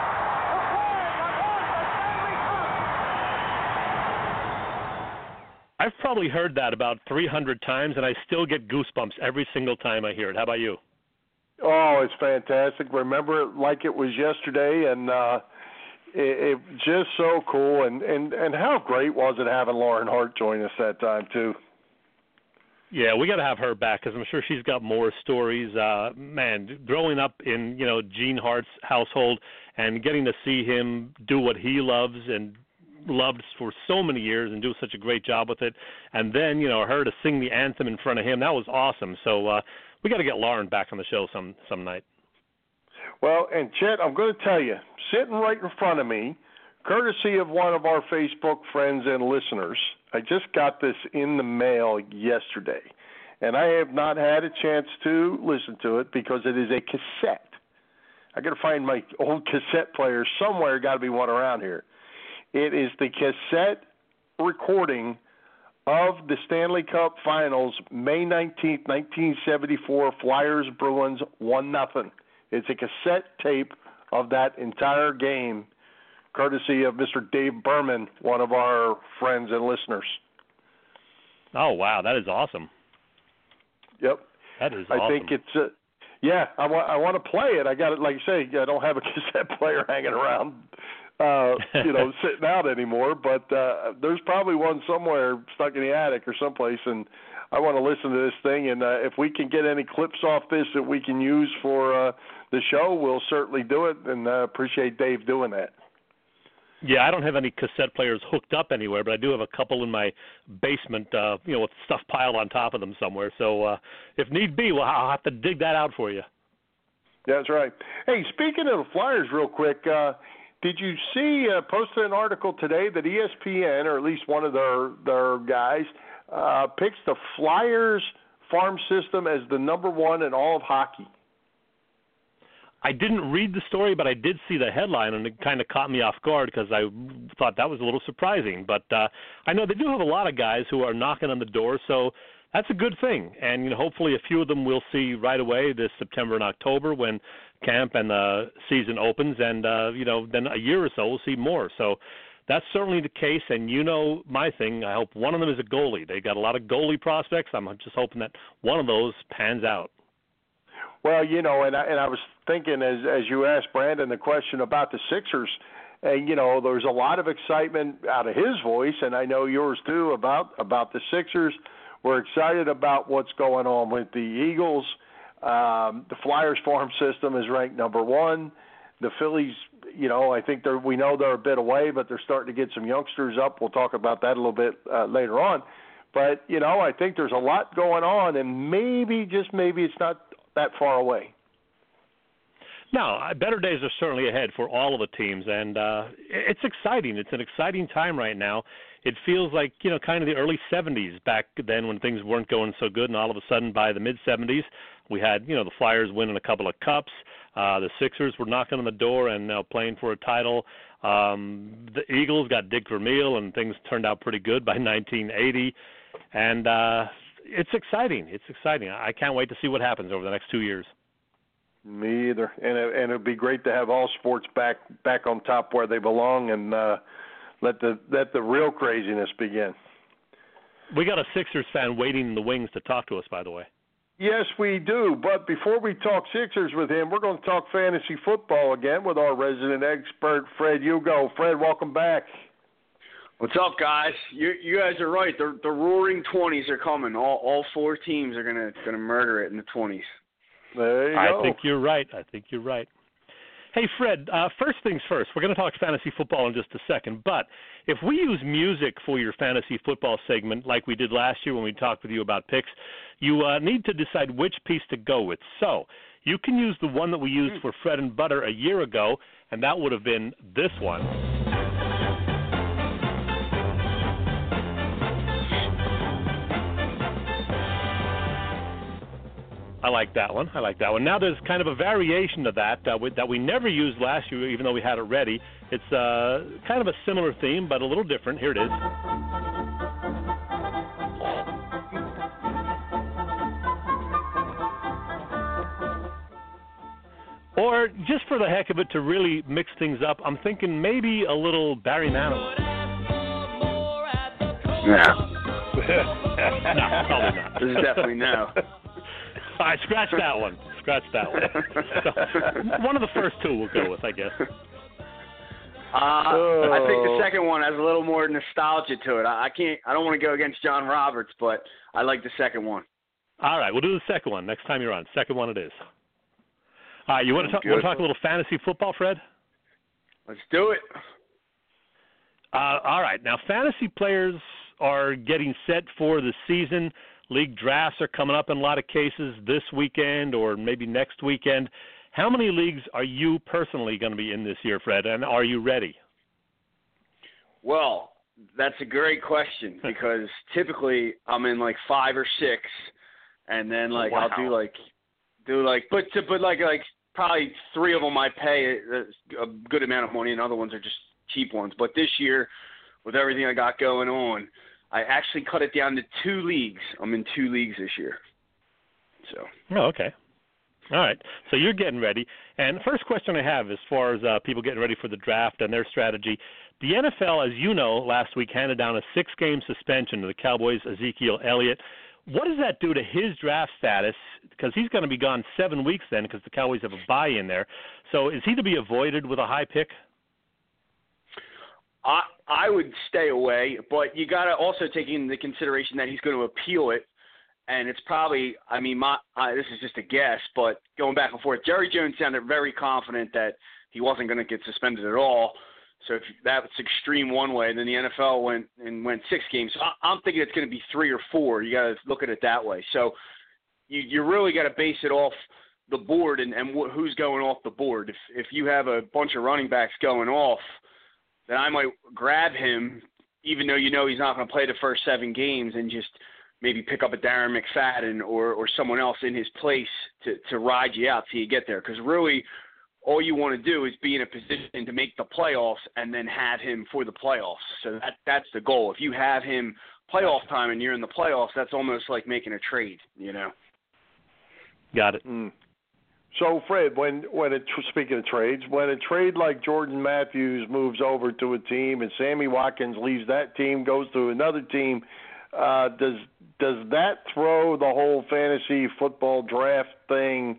The Flyers have won the Stanley Cup. I've probably heard that about 300 times, and I still get goosebumps every single time I hear it. How about you? Oh, it's fantastic. Remember it like it was yesterday, and uh, it, it just so cool. And and and how great was it having Lauren Hart join us that time too? Yeah, we got to have her back because I'm sure she's got more stories. Uh, man, growing up in you know Gene Hart's household and getting to see him do what he loves and loved for so many years and do such a great job with it, and then you know her to sing the anthem in front of him that was awesome. So uh, we got to get Lauren back on the show some some night. Well, and Chet, I'm going to tell you, sitting right in front of me, courtesy of one of our Facebook friends and listeners, I just got this in the mail yesterday, and I have not had a chance to listen to it because it is a cassette. I got to find my old [LAUGHS] cassette player somewhere. Got to be one around here. It is the cassette recording of the Stanley Cup Finals, May 19th, 1974. Flyers Bruins one nothing. It's a cassette tape of that entire game, courtesy of Mr. Dave Berman, one of our friends and listeners. Oh wow, that is awesome. Yep. That is I awesome. think it's uh, yeah, I want I want to play it. I got it like you say, I don't have a [LAUGHS] cassette player hanging around uh, [LAUGHS] you know, sitting out anymore, but uh there's probably one somewhere stuck in the attic or someplace and I want to listen to this thing and uh, if we can get any clips off this that we can use for uh the show, we'll certainly do it and uh, appreciate Dave doing that. Yeah, I don't have any cassette players hooked up anywhere, but I do have a couple in my basement, uh, you know, with stuff piled on top of them somewhere. So uh, if need be, well, I'll have to dig that out for you. That's right. Hey, speaking of the Flyers, real quick, uh, did you see uh, posted an article today that ESPN, or at least one of their their guys, uh, picks the Flyers farm system as the number one in all of hockey? I didn't read the story, but I did see the headline, and it kind of caught me off guard because I thought that was a little surprising. But uh, I know they do have a lot of guys who are knocking on the door, so that's a good thing. And you know, hopefully, a few of them we'll see right away this September and October when camp and the season opens, and uh, you know, then a year or so we'll see more. So that's certainly the case. And you know, my thing. I hope one of them is a goalie. They got a lot of goalie prospects. I'm just hoping that one of those pans out. Well, you know, and I, and I was thinking as as you asked Brandon the question about the Sixers, and you know, there's a lot of excitement out of his voice, and I know yours too about about the Sixers. We're excited about what's going on with the Eagles. Um, the Flyers farm system is ranked number one. The Phillies, you know, I think they're we know they're a bit away, but they're starting to get some youngsters up. We'll talk about that a little bit uh, later on. But you know, I think there's a lot going on, and maybe just maybe it's not that far away. No, better days are certainly ahead for all of the teams, and uh, it's exciting. It's an exciting time right now. It feels like you know, kind of the early '70s back then when things weren't going so good, and all of a sudden by the mid '70s, we had you know the Flyers winning a couple of cups. Uh, the Sixers were knocking on the door and now playing for a title. Um, the Eagles got Dick Vermeil, and things turned out pretty good by [LAUGHS] 1980. And uh, it's exciting. It's exciting. I can't wait to see what happens over the next two years. Me either. And it, and it'd be great to have all sports back back on top where they belong, and uh, let the let the real craziness begin. We got a Sixers fan waiting in the wings to talk to us, by the way. Yes, we do. But before we talk Sixers with him, we're going to talk fantasy football again with our resident expert, Fred Hugo. Fred, welcome back. What's up, guys? You you guys are right. The the roaring twenties are coming. All all four teams are gonna gonna murder it in the twenties. There you I go. think you're right. I think you're right. Hey, Fred, uh, first things first, we're going to talk fantasy football in just a second. But if we use music for your fantasy football segment, like we did last year when we talked with you about picks, you uh, need to decide which piece to go with. So you can use the one that we used for Fred and Butter a year ago, and that would have been this one. I like that one. I like that one. Now there's kind of a variation of that uh, with, that we never used last year, even though we had it ready. It's uh, kind of a similar theme, but a little different. Here it is. Or just for the heck of it, to really mix things up, I'm thinking maybe a little Barry Manilow. Yeah, [LAUGHS] no, probably not. this is definitely no. [LAUGHS] All right, scratch that one. Scratch that one. So, one of the first two we'll go with, I guess. Uh, I think the Oh. second one has a little more nostalgia to it. I, I can't. I don't want to go against John Roberts, but I like the second one. All right, we'll do the second one next time you're on. Second one it is. All right, you want to talk, Good. want to talk a little fantasy football, Fred? Let's do it. Uh, all right, now fantasy players are getting set for the season. League drafts are coming up in a lot of cases this weekend or maybe next weekend. How many leagues are you personally going to be in this year, Fred? And are you ready? Well, that's a great question because typically I'm in like five or six, and then oh, like I'll do like do like but to, but like like probably three of them I pay a, a good amount of money, and other ones are just cheap ones. But this year, with everything I got going on, I actually cut it down to two leagues. I'm in two leagues this year. So Oh, okay. All right. So you're getting ready. And the first question I have as far as uh, people getting ready for the draft and their strategy. The NFL, as you know, last week handed down a six game suspension to the Cowboys' Ezekiel Elliott. What does that do to his draft status? Because he's going to be gone seven weeks then because the Cowboys have a bye in there. So is he to be avoided with a high pick? I I would stay away, but you got to also take into consideration that he's going to appeal it, and it's probably I mean my I, this is just a guess, but going back and forth, Jerry Jones sounded very confident that he wasn't going to get suspended at all. So if that's extreme one way, then the NFL went and went six games. So I, I'm thinking it's going to be three or four. You got to look at it that way. So you you really got to base it off the board and and wh- who's going off the board. If if you have a bunch of running backs going off then I might grab him, even though you know he's not going to play the first seven games, and just maybe pick up a Darren McFadden or or someone else in his place to to ride you out till you get there. Because really, all you want to do is be in a position to make the playoffs, and then have him for the playoffs. So that that's the goal. If you have him playoff time and you're in the playoffs, that's almost like making a trade. You know. Got it. Mm. So, Fred, when when it, speaking of trades, when a trade like Jordan Matthews moves over to a team and Sammy Watkins leaves that team, goes to another team, uh, does does that throw the whole fantasy football draft thing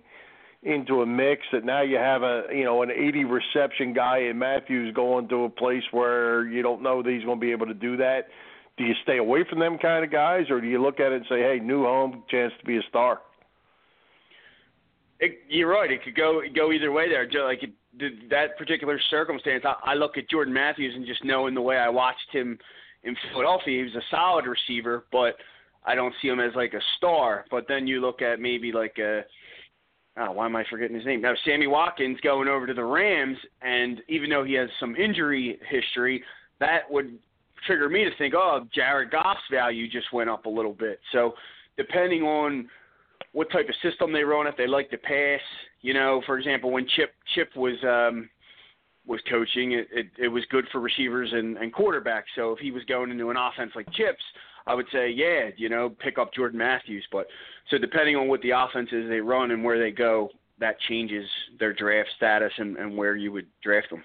into a mix? That now you have a you know an 80 reception guy in Matthews going to a place where you don't know that he's going to be able to do that. Do you stay away from them kind of guys, or do you look at it and say, "Hey, new home, chance to be a star"? It, you're right. It could go go either way there. Ju- Like it, th- that particular circumstance, I, I look at Jordan Matthews and just knowing the way I watched him in Philadelphia, he was a solid receiver, but I don't see him as like a star. But then you look at maybe like a oh, why am I forgetting his name? Now Sammy Watkins going over to the Rams, and even though he has some injury history, that would trigger me to think, oh, Jared Goff's value just went up a little bit. So depending on what type of system they run, if they like to pass, you know, for example, when Chip Chip was um, was coaching, it, it, it was good for receivers and, and quarterbacks. So if he was going into an offense like Chip's, I would say, yeah, you know, pick up Jordan Matthews. But so depending on what the offenses they run and where they go, that changes their draft status and, and where you would draft them.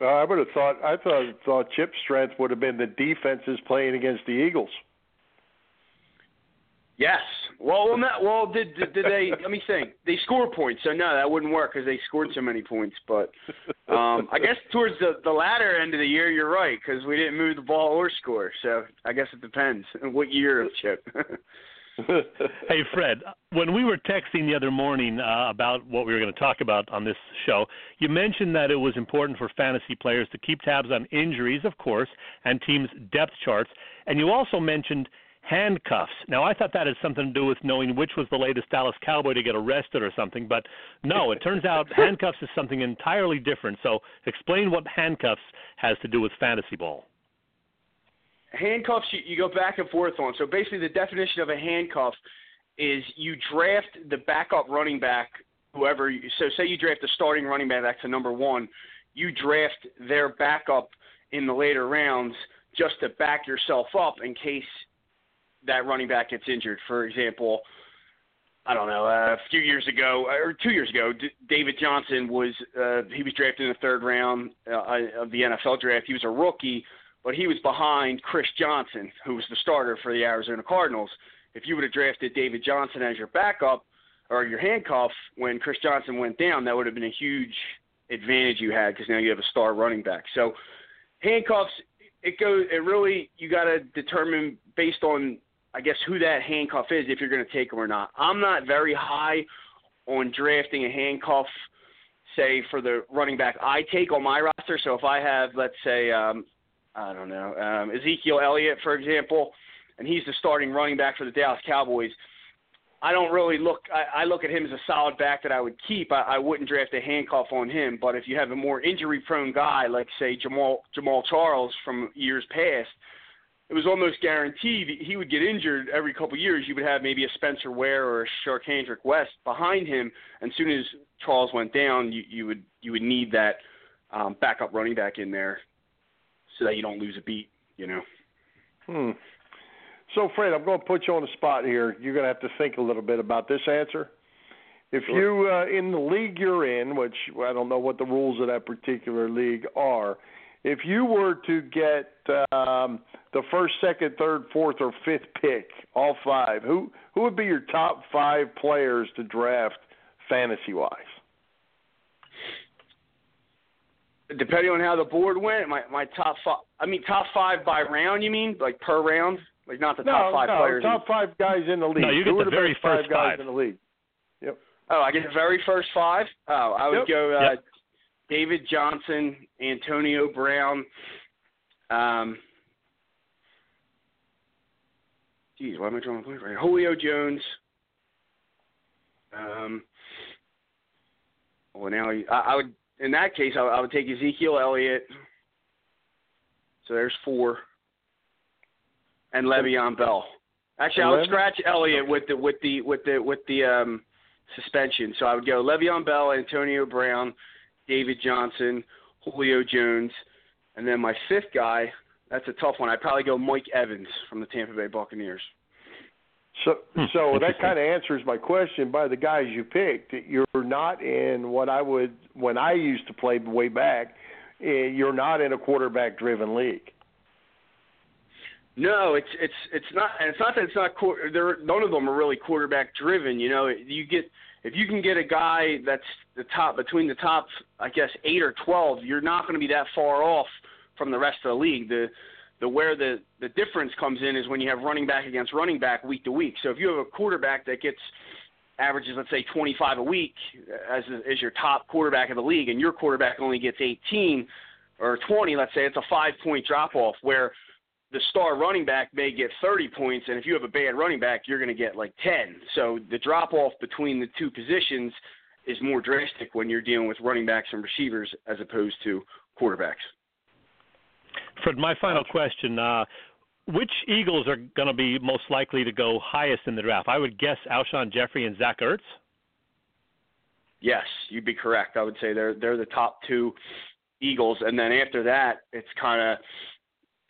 Uh, I would have thought I thought thought Chip's strength would have been the defenses playing against the Eagles. Yes. Well, well, not, well, did, did did they? [LAUGHS] let me think. They score points, so no, that wouldn't work because they scored so many points. But um, I guess towards the the latter end of the year, you're right because we didn't move the ball or score. So I guess it depends [LAUGHS] what year of Chip. [LAUGHS] hey, Fred, when we were texting the other morning uh, about what we were going to talk about on this show, you mentioned that it was important for fantasy players to keep tabs on injuries, of course, and teams' depth charts. And you also mentioned handcuffs. Now, I thought that had something to do with knowing which was the latest Dallas Cowboy to get arrested or something, but no, it turns out [LAUGHS] handcuffs is something entirely different. So, explain what handcuffs has to do with fantasy ball. Handcuffs, you, you go back and forth on. So, basically, the definition of a handcuff is you draft the backup running back, whoever. You, so, say you draft the starting running back, that's the number one. You draft their backup in the later rounds just to back yourself up in case that running back gets injured. For example, I don't know, a few years ago or two years ago, D- David Johnson was uh, he was drafted in the third round uh, of the NFL draft. He was a rookie, but he was behind Chris Johnson, who was the starter for the Arizona Cardinals. If you would have drafted David Johnson as your backup or your handcuff when Chris Johnson went down, that would have been a huge advantage you had because now you have a star running back. So handcuffs, it goes. It really you got to determine based on I guess who that handcuff is if you're going to take him or not. I'm not very high on drafting a handcuff, say for the running back I take on my roster. So if I have, let's say, um, I don't know, um, Ezekiel Elliott, for example, and he's the starting running back for the Dallas Cowboys. I don't really look. I, I look at him as a solid back that I would keep. I, I wouldn't draft a handcuff on him. But if you have a more injury-prone guy, like say Jamaal Jamaal Charles from years past, it was almost guaranteed he would get injured every couple of years. You would have maybe a Spencer Ware or a Charcandrick West behind him, and as soon as Charles went down, you, you would you would need that um, backup running back in there so that you don't lose a beat. You know. Hmm. So, Fred, I'm going to put you on the spot here. You're going to have to think a little bit about this answer. If sure. you uh, in the league you're in, which I don't know what the rules of that particular league are, if you were to get um, the first, second, third, fourth, or fifth pick, all five, who who would be your top five players to draft fantasy wise? Depending on how the board went, my my top five. I mean, top five by round. You mean like per round? Like not the no, top five no, players. top in... five guys in the league. No, you get Who the very five first guys five. in the league. Yep. Oh, I get the very first five. Oh, I would Yep. go uh, Yep. David Johnson, Antonio Brown. Um, geez, why am I drawing a blank right? here? Julio Jones. Um, well, now I, I would, in that case, I, I would take Ezekiel Elliott. So there's four, and Le'Veon Bell. Actually, I would scratch Elliott with the with the with the with the um, suspension. So I would go Le'Veon Bell, Antonio Brown, David Johnson, Julio Jones, and then my fifth guy. That's a tough one. I'd probably go Mike Evans from the Tampa Bay Buccaneers. So, Hmm, so that kind of answers my question. By the guys you picked, you're not in what I would when I used to play way back. eh, You're not in a quarterback-driven league. No, it's it's it's not, and it's not that it's not. quar- There, none of them are really quarterback driven. You know, you get if you can get a guy that's the top between the top, I guess eight or twelve, you're not going to be that far off from the rest of the league. The the where the the difference comes in is when you have running back against running back week to week. So if you have a quarterback that gets averages, let's say 25 a week uh, as as your top quarterback of the league, and your quarterback only gets 18 or 20, let's say it's a five point drop off where the star running back may get 30 points, and if you have a bad running back, you're going to get like 10. So the drop off between the two positions is more drastic when you're dealing with running backs and receivers as opposed to quarterbacks. Fred, my final question: uh, Which Eagles are going to be most likely to go highest in the draft? I would guess Alshon Jeffery and Zach Ertz. Yes, you'd be correct. I would say they're they're the top two Eagles, and then after that, it's kind of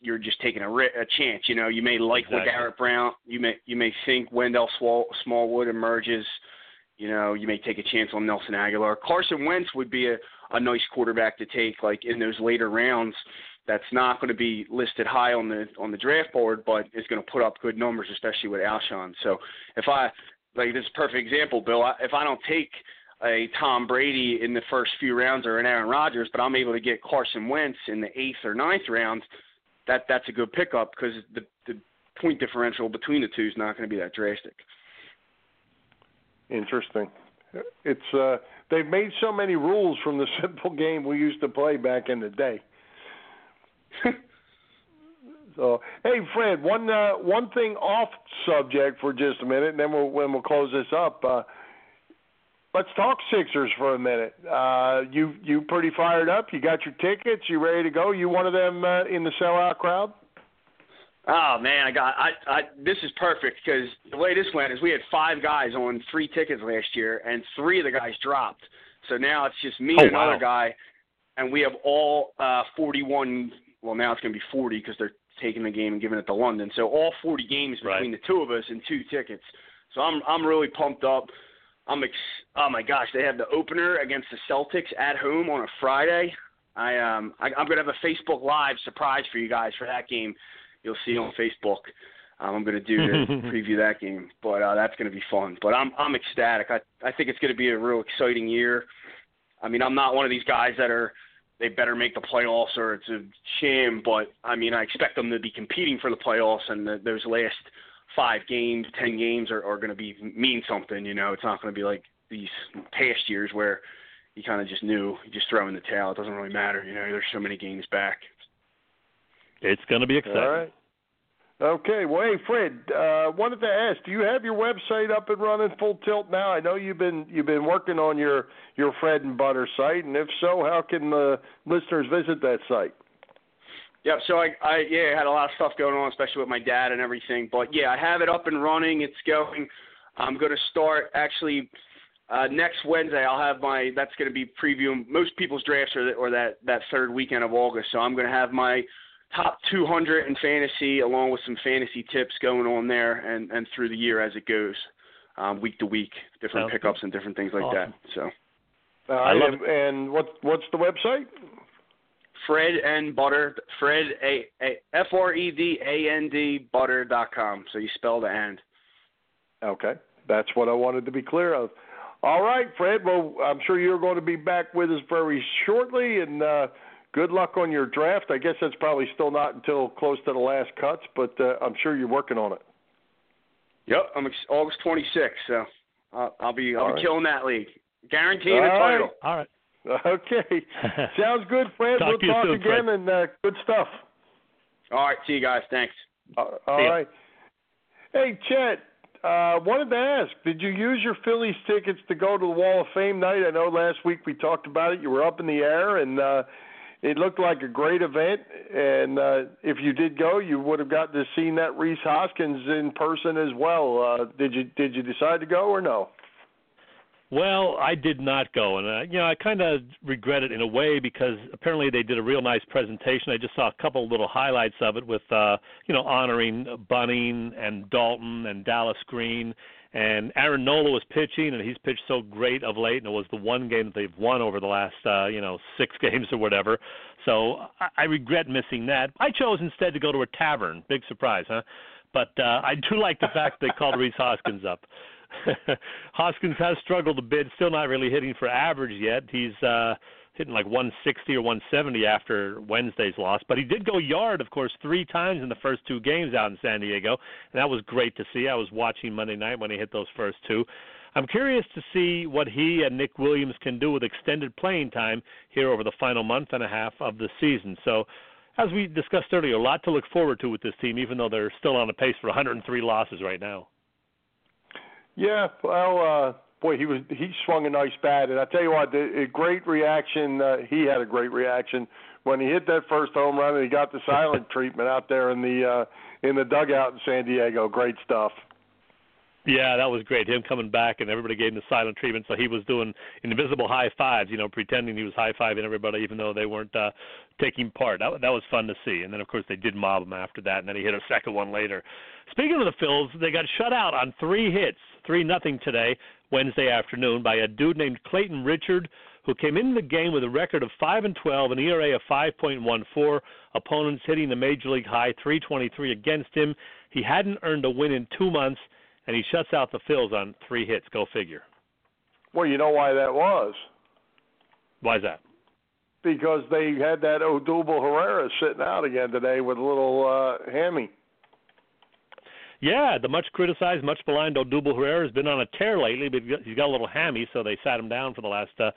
you're just taking a, ri- a chance. You know, you may like Exactly. Garrett Brown. You may you may think Wendell Swall- Smallwood emerges. You know, you may take a chance on Nelson Agholor. Carson Wentz would be a, a nice quarterback to take, like in those later rounds. That's not going to be listed high on the on the draft board, but is going to put up good numbers, especially with Alshon. So if I like this is a perfect example, Bill. I, if I don't take a Tom Brady in the first few rounds or an Aaron Rodgers, but I'm able to get Carson Wentz in the eighth or ninth round, that that's a good pickup because the the point differential between the two is not going to be that drastic. Interesting. It's uh they've made so many rules from the [LAUGHS] simple game we used to play back in the day. [LAUGHS] so, hey Fred, one uh, one thing off subject for just a minute, and then we'll when we'll close this up. Uh, let's talk Sixers for a minute. Uh, you you pretty fired up? You got your tickets? You ready to go? You one of them uh, in the sellout crowd? Oh man, I got I I this is perfect because the way this went is we had five guys on three tickets last year, and three of the guys dropped. So now it's just me Oh, and another guy, and we have all uh 41. Well, now it's going to be 40 because they're taking the game and giving it to London. So all 40 games between the two of us and two tickets. So I'm I'm really pumped up. I'm ex- oh my gosh, they have the opener against the Celtics at home on a Friday. I um I, I'm gonna have a Facebook Live surprise for you guys for that game. You'll see on Facebook. Um, I'm gonna do to [LAUGHS] preview that game, but uh, that's gonna be fun. But I'm I'm ecstatic. I I think it's gonna be a real exciting year. I mean, I'm not one of these guys that are they better make the playoffs or it's a sham. But I mean, I expect them to be competing for the playoffs, and the, those last five games, ten games are, are going to be mean something. You know, it's not going to be like these past years where you kind of just knew you just throw in the towel. It doesn't really matter. You know, there's so many games back. It's going to be exciting. All right. Okay. Well, hey, Fred, uh, wanted to ask: Do you have your website up and running full tilt now? I know you've been you've been working on your your Fred and Butter site, and if so, how can the listeners visit that site? Yep. So I, I yeah, had a lot of stuff going on, especially with my dad and everything. But yeah, I have it up and running. It's going. I'm going to start actually uh, next Wednesday. I'll have my. That's going to be previewing most people's drafts or, or that that third weekend of August. So I'm going to have my top 200 in fantasy, along with some fantasy tips going on there, and and through the year as it goes, um, week to week, different Sounds pickups and different things like Awesome. that. So Uh, I love and, and what what's the website? Fred and Butter, Fred a, a F R E D A N D Butter dot com. So you spell the and. Okay, that's what I wanted to be clear of. All right, Fred. Well, I'm sure you're going to be back with us very shortly, and uh, good luck on your draft. I guess that's probably still not until close to the last cuts, but uh, I'm sure you're working on it. Yep, I'm ex- August 26th, so I'll, I'll be I'll All be right. killing that league, guaranteeing a All right. title. All right. [LAUGHS] Okay, [LAUGHS] sounds good, Fred. Talk we'll to you talk soon, again, Fred. and uh, good stuff. All right, see you guys. Thanks. Uh, all ya. right. Hey, Chet. Uh, wanted to ask, did you use your Phillies tickets to go to the Wall of Fame night? I know last week we talked about it. You were up in the air, and uh, it looked like a great event. And uh, if you did go, you would have gotten to see that Rhys Hoskins in person as well. Uh, did you Did you decide to go or no? Well, I did not go, and uh, you know I kind of regret it in a way because apparently they did a real nice presentation. I just saw a couple little highlights of it with uh, you know honoring Bunning and Daulton and Dallas Green, and Aaron Nola was pitching, and he's pitched so great of late, and it was the one game that they've won over the last uh, you know six [LAUGHS] games or whatever. So I, I regret missing that. I chose instead to go to a tavern. Big surprise, huh? But uh, [LAUGHS] I do like the fact they called Rhys Hoskins up. [LAUGHS] Hoskins has struggled a bit, still not really hitting for average yet. He's uh hitting like 160 or 170 after Wednesday's loss, but he did go yard, of course, three times in the first two games out in San Diego, and that was great to see. I was watching Monday night when he hit those first two. I'm curious to see what he and Nick Williams can do with extended playing time here over the final month and a half of the season. So, as we discussed earlier, a lot to look forward to with this team, even though they're still on a pace for 103 losses right now. Yeah, well, uh, boy, he was he swung a nice bat, and I tell you what, the, a great reaction. Uh, he had a great reaction when he hit that first home run, and he got the silent treatment out there in the uh, in the dugout in San Diego. Great stuff. Yeah, that was great. Him coming back and everybody gave him the silent treatment. So he was doing invisible high fives, you know, pretending he was high fiving everybody, even though they weren't uh, taking part. That that was fun to see. And then of course they did mob him after that, and then he hit a second one later. Speaking of the Phils, they got shut out on three hits, three nothing today, Wednesday afternoon, by a dude named Clayton Richard, who came into the game with a record of five and twelve, an ERA of five point one four. Opponents hitting the major league high, three twenty three against him. He hadn't earned a win in two months and he shuts out the Phils on three hits. Go figure. Well, you know why that was? Why is that? Because they had that Odubel Herrera sitting out again today with a little uh, hammy. Yeah, the much criticized, much maligned Odubel Herrera has been on a tear lately, but he's got a little hammy, so they sat him down for the last uh,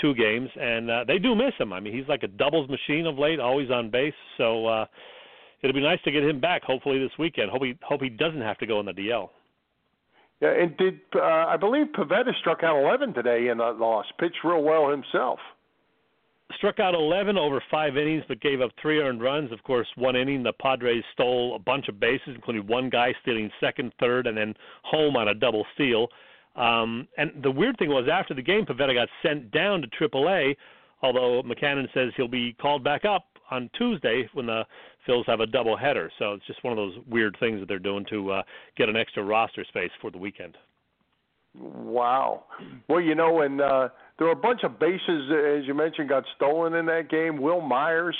two games, and uh, they do miss him. I mean, he's like a doubles machine of late, always on base. So uh, it'll be nice to get him back. Hopefully this weekend. Hope he hope he doesn't have to go in the DL. Yeah, and did uh, I believe Pivetta struck out 11 today in that loss? Pitched real well himself. Struck out 11 over five innings, but gave up three earned runs. Of course, one inning the Padres stole a bunch of bases, including one guy stealing second, third, and then home on a double steal. Um, and the weird thing was, after the game, Pivetta got sent down to AAA. Although Mackanin says he'll be called back up on Tuesday when the Phils have a double header. So it's just one of those weird things that they're doing to uh, get an extra roster space for the weekend. Wow. Well, you know, and uh, there were a bunch of bases, as you mentioned, got stolen in that game. Wil Myers,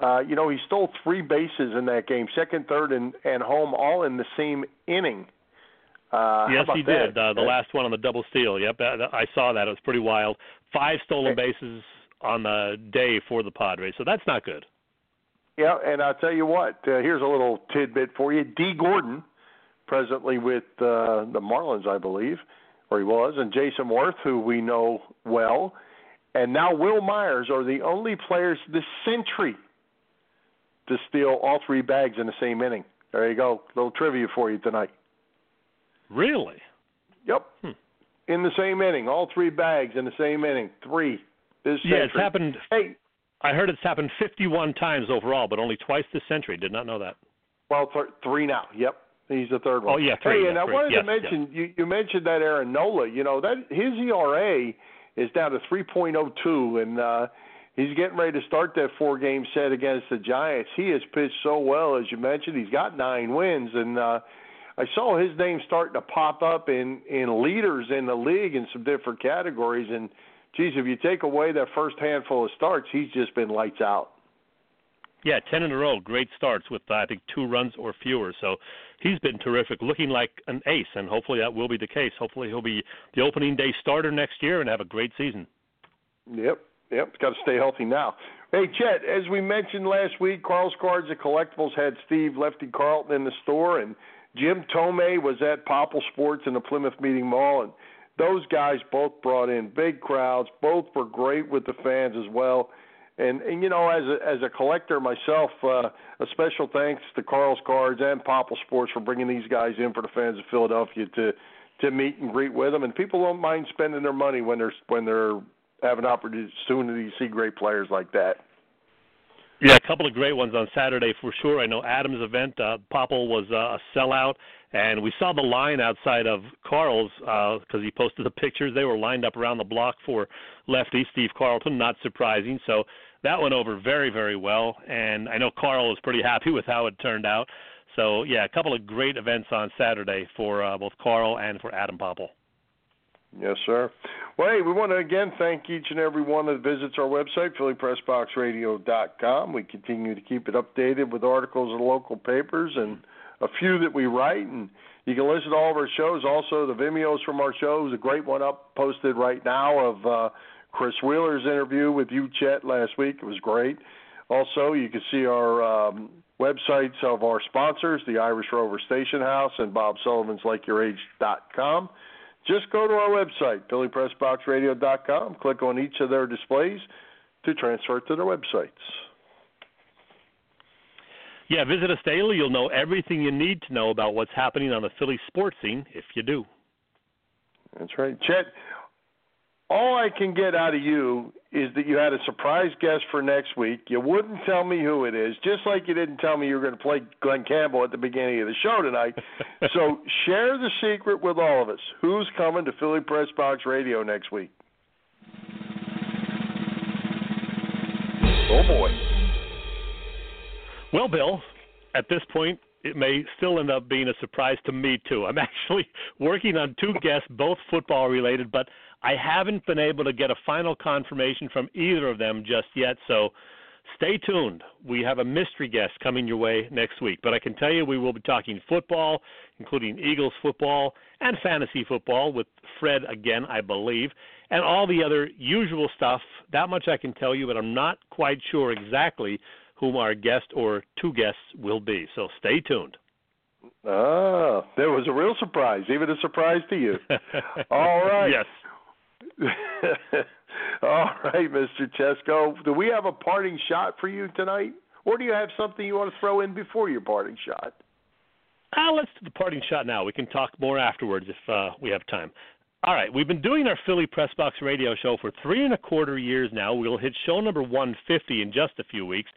uh, you know, he stole three bases in that game, second, third, and, and home, all in the same inning. Uh, yes, he that? did. Uh, the last one on the double steal. Yep, I saw that. It was pretty wild. Five stolen bases on the day for the Padres, so that's not good. Yeah, and I'll tell you what. Uh, here's a little tidbit for you. Dee Gordon, presently with uh, the Marlins, I believe, or he was, and Jayson Werth, who we know well, and now Wil Myers are the only players this century to steal all three bags in the same inning. There you go. little trivia for you tonight. Really? Yep. Hmm. In the same inning, all three bags in the same inning. Three. This yeah, century. it's happened. Hey, I heard it's happened 51 times overall, but only twice this century. Did not know that. Well, th- three now. Yep, he's the third one. Oh yeah, three. Hey, and yeah, I three. wanted yes, to mention yes. you, you mentioned that Aaron Nola. You know that his ERA is down to 3.02, and uh, he's getting ready to start that four-game set against the Giants. He has pitched so well, as you mentioned. He's got nine wins, and uh, I saw his name starting to pop up in in leaders in the league in some different categories. And geez, if you take away that first handful of starts, he's just been lights out. Yeah, ten in a row, great starts with uh, I think two runs or fewer. So he's been terrific, looking like an ace, and hopefully that will be the case. Hopefully he'll be the opening day starter next year and have a great season. Yep, yep, got to stay healthy now. Hey, Chet, as we mentioned last week, Carl's Cards and Collectibles had Steve Lefty Carlton in the store, and Jim Thome was at Popple Sports in the Plymouth Meeting Mall, and those guys both brought in big crowds. Both were great with the fans as well. And, and you know, as a, as a collector myself, uh, a special thanks to Carl's Cards and Popple Sports for bringing these guys in for the fans of Philadelphia to to meet and greet with them. And people don't mind spending their money when they're when they're having opportunity to see great players like that. Yeah, a couple of great ones on Saturday for sure. I know Adam's event, uh, Popple was uh, a sellout, and we saw the line outside of Carl's because uh, he posted the pictures. They were lined up around the block for lefty Steve Carlton. Not surprising. So that went over very, very well, and I know Carl was pretty happy with how it turned out. So yeah, a couple of great events on Saturday for uh, both Carl and for Adam Popple. Yes, sir. Well, hey, we want to again thank each and every one that visits our website, PhillyPressBoxRadio.com. We continue to keep it updated with articles in local papers and a few that we write. And you can listen to all of our shows. Also, the Vimeos from our shows, a great one up posted right now of uh, Chris Wheeler's interview with you, Chet, last week. It was great. Also, you can see our um, websites of our sponsors, the Irish Rover Station House and Bob Sullivan's LikeYourAge.com. Just go to our website, PhillyPressBoxRadio.com, click on each of their displays to transfer to their websites. Yeah, visit us daily. You'll know everything you need to know about what's happening on the Philly sports scene if you do. That's right. Chet, all I can get out of you is that you had a surprise guest for next week. You wouldn't tell me who it is, just like you didn't tell me you were going to play Glen Campbell at the beginning of the show tonight. [LAUGHS] so share the secret with all of us. Who's coming to Philly Press Box Radio next week? Oh boy. Well, Bill, at this point, it may still end up being a surprise to me too. I'm [LAUGHS] actually working on two guests, both football related, but I haven't been able to get a final confirmation from either of them just yet. So stay tuned. We have a mystery guest coming your way next week. But I can tell you we will be talking football, including Eagles football and fantasy football with Fred again, I believe, and all the other usual stuff. That much I can tell you, but I'm not quite sure exactly whom our guest or two guests will be. So stay tuned. Ah, there was a real surprise, even a surprise to you. [LAUGHS] All right. yes. [LAUGHS] All right, Mr. Chesko. Do we have a parting shot for you tonight? Or do you have something you want to throw in before your parting shot? Uh, let's do the parting shot now. We can talk more afterwards if uh, we have time. All right, we've been doing our Philly Press Box radio show for three and a quarter years now. We'll hit show number 150 in just a few weeks.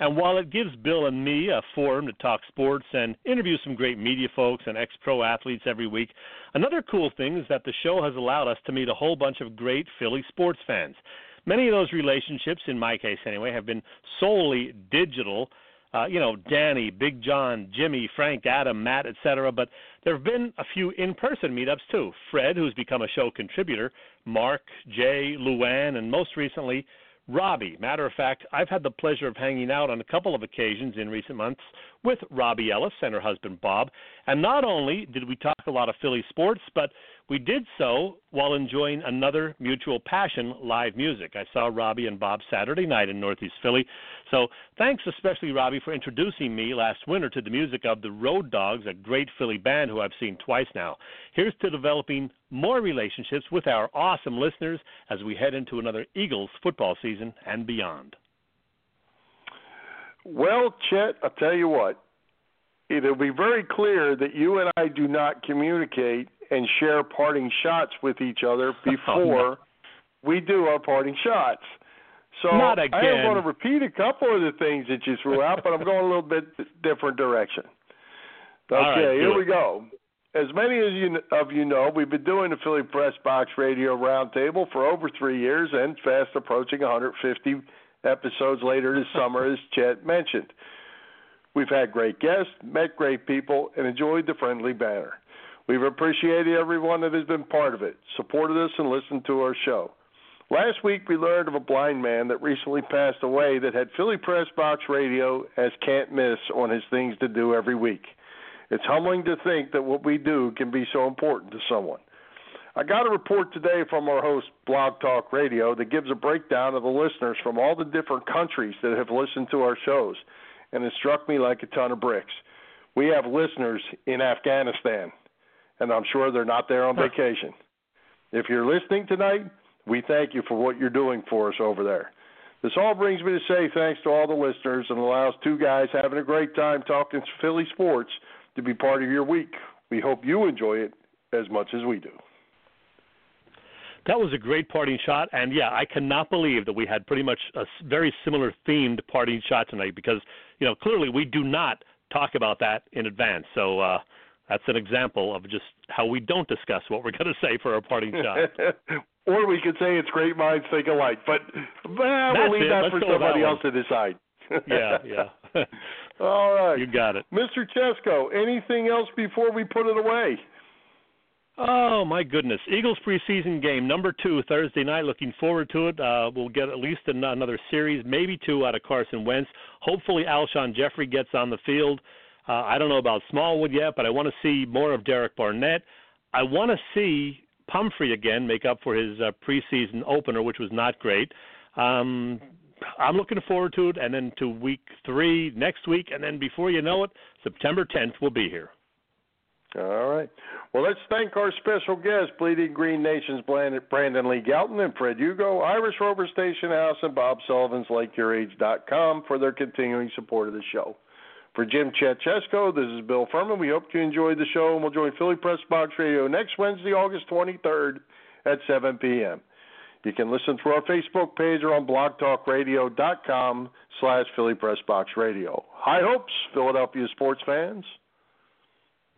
And while it gives Bill and me a forum to talk sports and interview some great media folks and ex pro athletes every week, another cool thing is that the show has allowed us to meet a whole bunch of great Philly sports fans. Many of those relationships, in my case anyway, have been solely digital. Uh, you know, Danny, Big John, Jimmy, Frank, Adam, Matt, etc. But there have been a few in-person meetups too. Fred, who's become a show contributor, Mark, Jay, Luann, and most recently Robbie. Matter of fact, I've had the pleasure of hanging out on a couple of occasions in recent months with Robbie Ellis and her husband Bob. And not only did we talk a lot of Philly sports, but we did so while enjoying another mutual passion, live music. I saw Robbie and Bob Saturday night in Northeast Philly. So thanks especially, Robbie, for introducing me last winter to the music of the Road Dogs, a great Philly band who I've seen twice now. Here's to developing more relationships with our awesome listeners as we head into another Eagles football season and beyond. Well, Chet, I'll tell you what. It'll be very clear that you and I do not communicate and share parting shots with each other before [LAUGHS] oh, no. we do our parting shots. So I am going to repeat a couple of the things that you threw out, but I'm going a little bit different direction. Okay, right, here we it. go. As many as you, of you know, we've been doing the Philly Press Box Radio Roundtable for over three years and fast approaching 150 episodes later this summer, as Chet mentioned. We've had great guests, met great people, and enjoyed the friendly banner. We've appreciated everyone that has been part of it, supported us, and listened to our show. Last week, we learned of a blind man that recently passed away that had Philly Press Box Radio as can't miss on his things to do every week. It's humbling to think that what we do can be so important to someone. I got a report today from our host, Blog Talk Radio, that gives a breakdown of the listeners from all the different countries that have listened to our shows, and it struck me like a ton of bricks. We have listeners in Afghanistan, and I'm sure they're not there on vacation. If you're listening tonight, we thank you for what you're doing for us over there. This all brings me to say thanks to all the listeners and allows two guys having a great time talking Philly sports to be part of your week. We hope you enjoy it as much as we do. That was a great parting shot, and yeah, I cannot believe that we had pretty much a very similar themed parting shot tonight because you know clearly we do not talk about that in advance. So uh, that's an example of just how we don't discuss what we're [LAUGHS] going to say for our parting shot. [LAUGHS] or we could say it's great minds think alike, but well, we'll leave it. that Let's for with that somebody else to decide. [LAUGHS] yeah, yeah. All right. you got it. Mr. Chesko, anything else before we put it away? Oh my goodness! Eagles preseason game number two Thursday night. Looking forward to it. Uh, we'll get at least an- another series, maybe two out of Carson Wentz. Hopefully, Alshon Jeffery gets on the field. Uh, I don't know about Smallwood yet, but I want to see more of Derek Barnett. I want to see Pumphrey again make up for his uh, preseason opener, which was not great. Um, I'm looking forward to it, and then to week three next week, and then before you know it, September 10th will be here. All right. Well, let's thank our special guests, Bleeding Green Nation's Brandon Lee Gowton and Fred Hugo, Irish Rover Station House, and Bob Sullivan's LikeYourAge.com for their continuing support of the show. For Jim Chechesko, this is Bill Furman. We hope you enjoyed the show, and we'll join Philly Press Box Radio next Wednesday, August 23rd at 7 p.m. You can listen through our Facebook page or on blogtalkradio.com slash Philly Press Box Radio. High hopes, Philadelphia sports fans.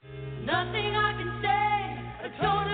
Nothing I can say, a total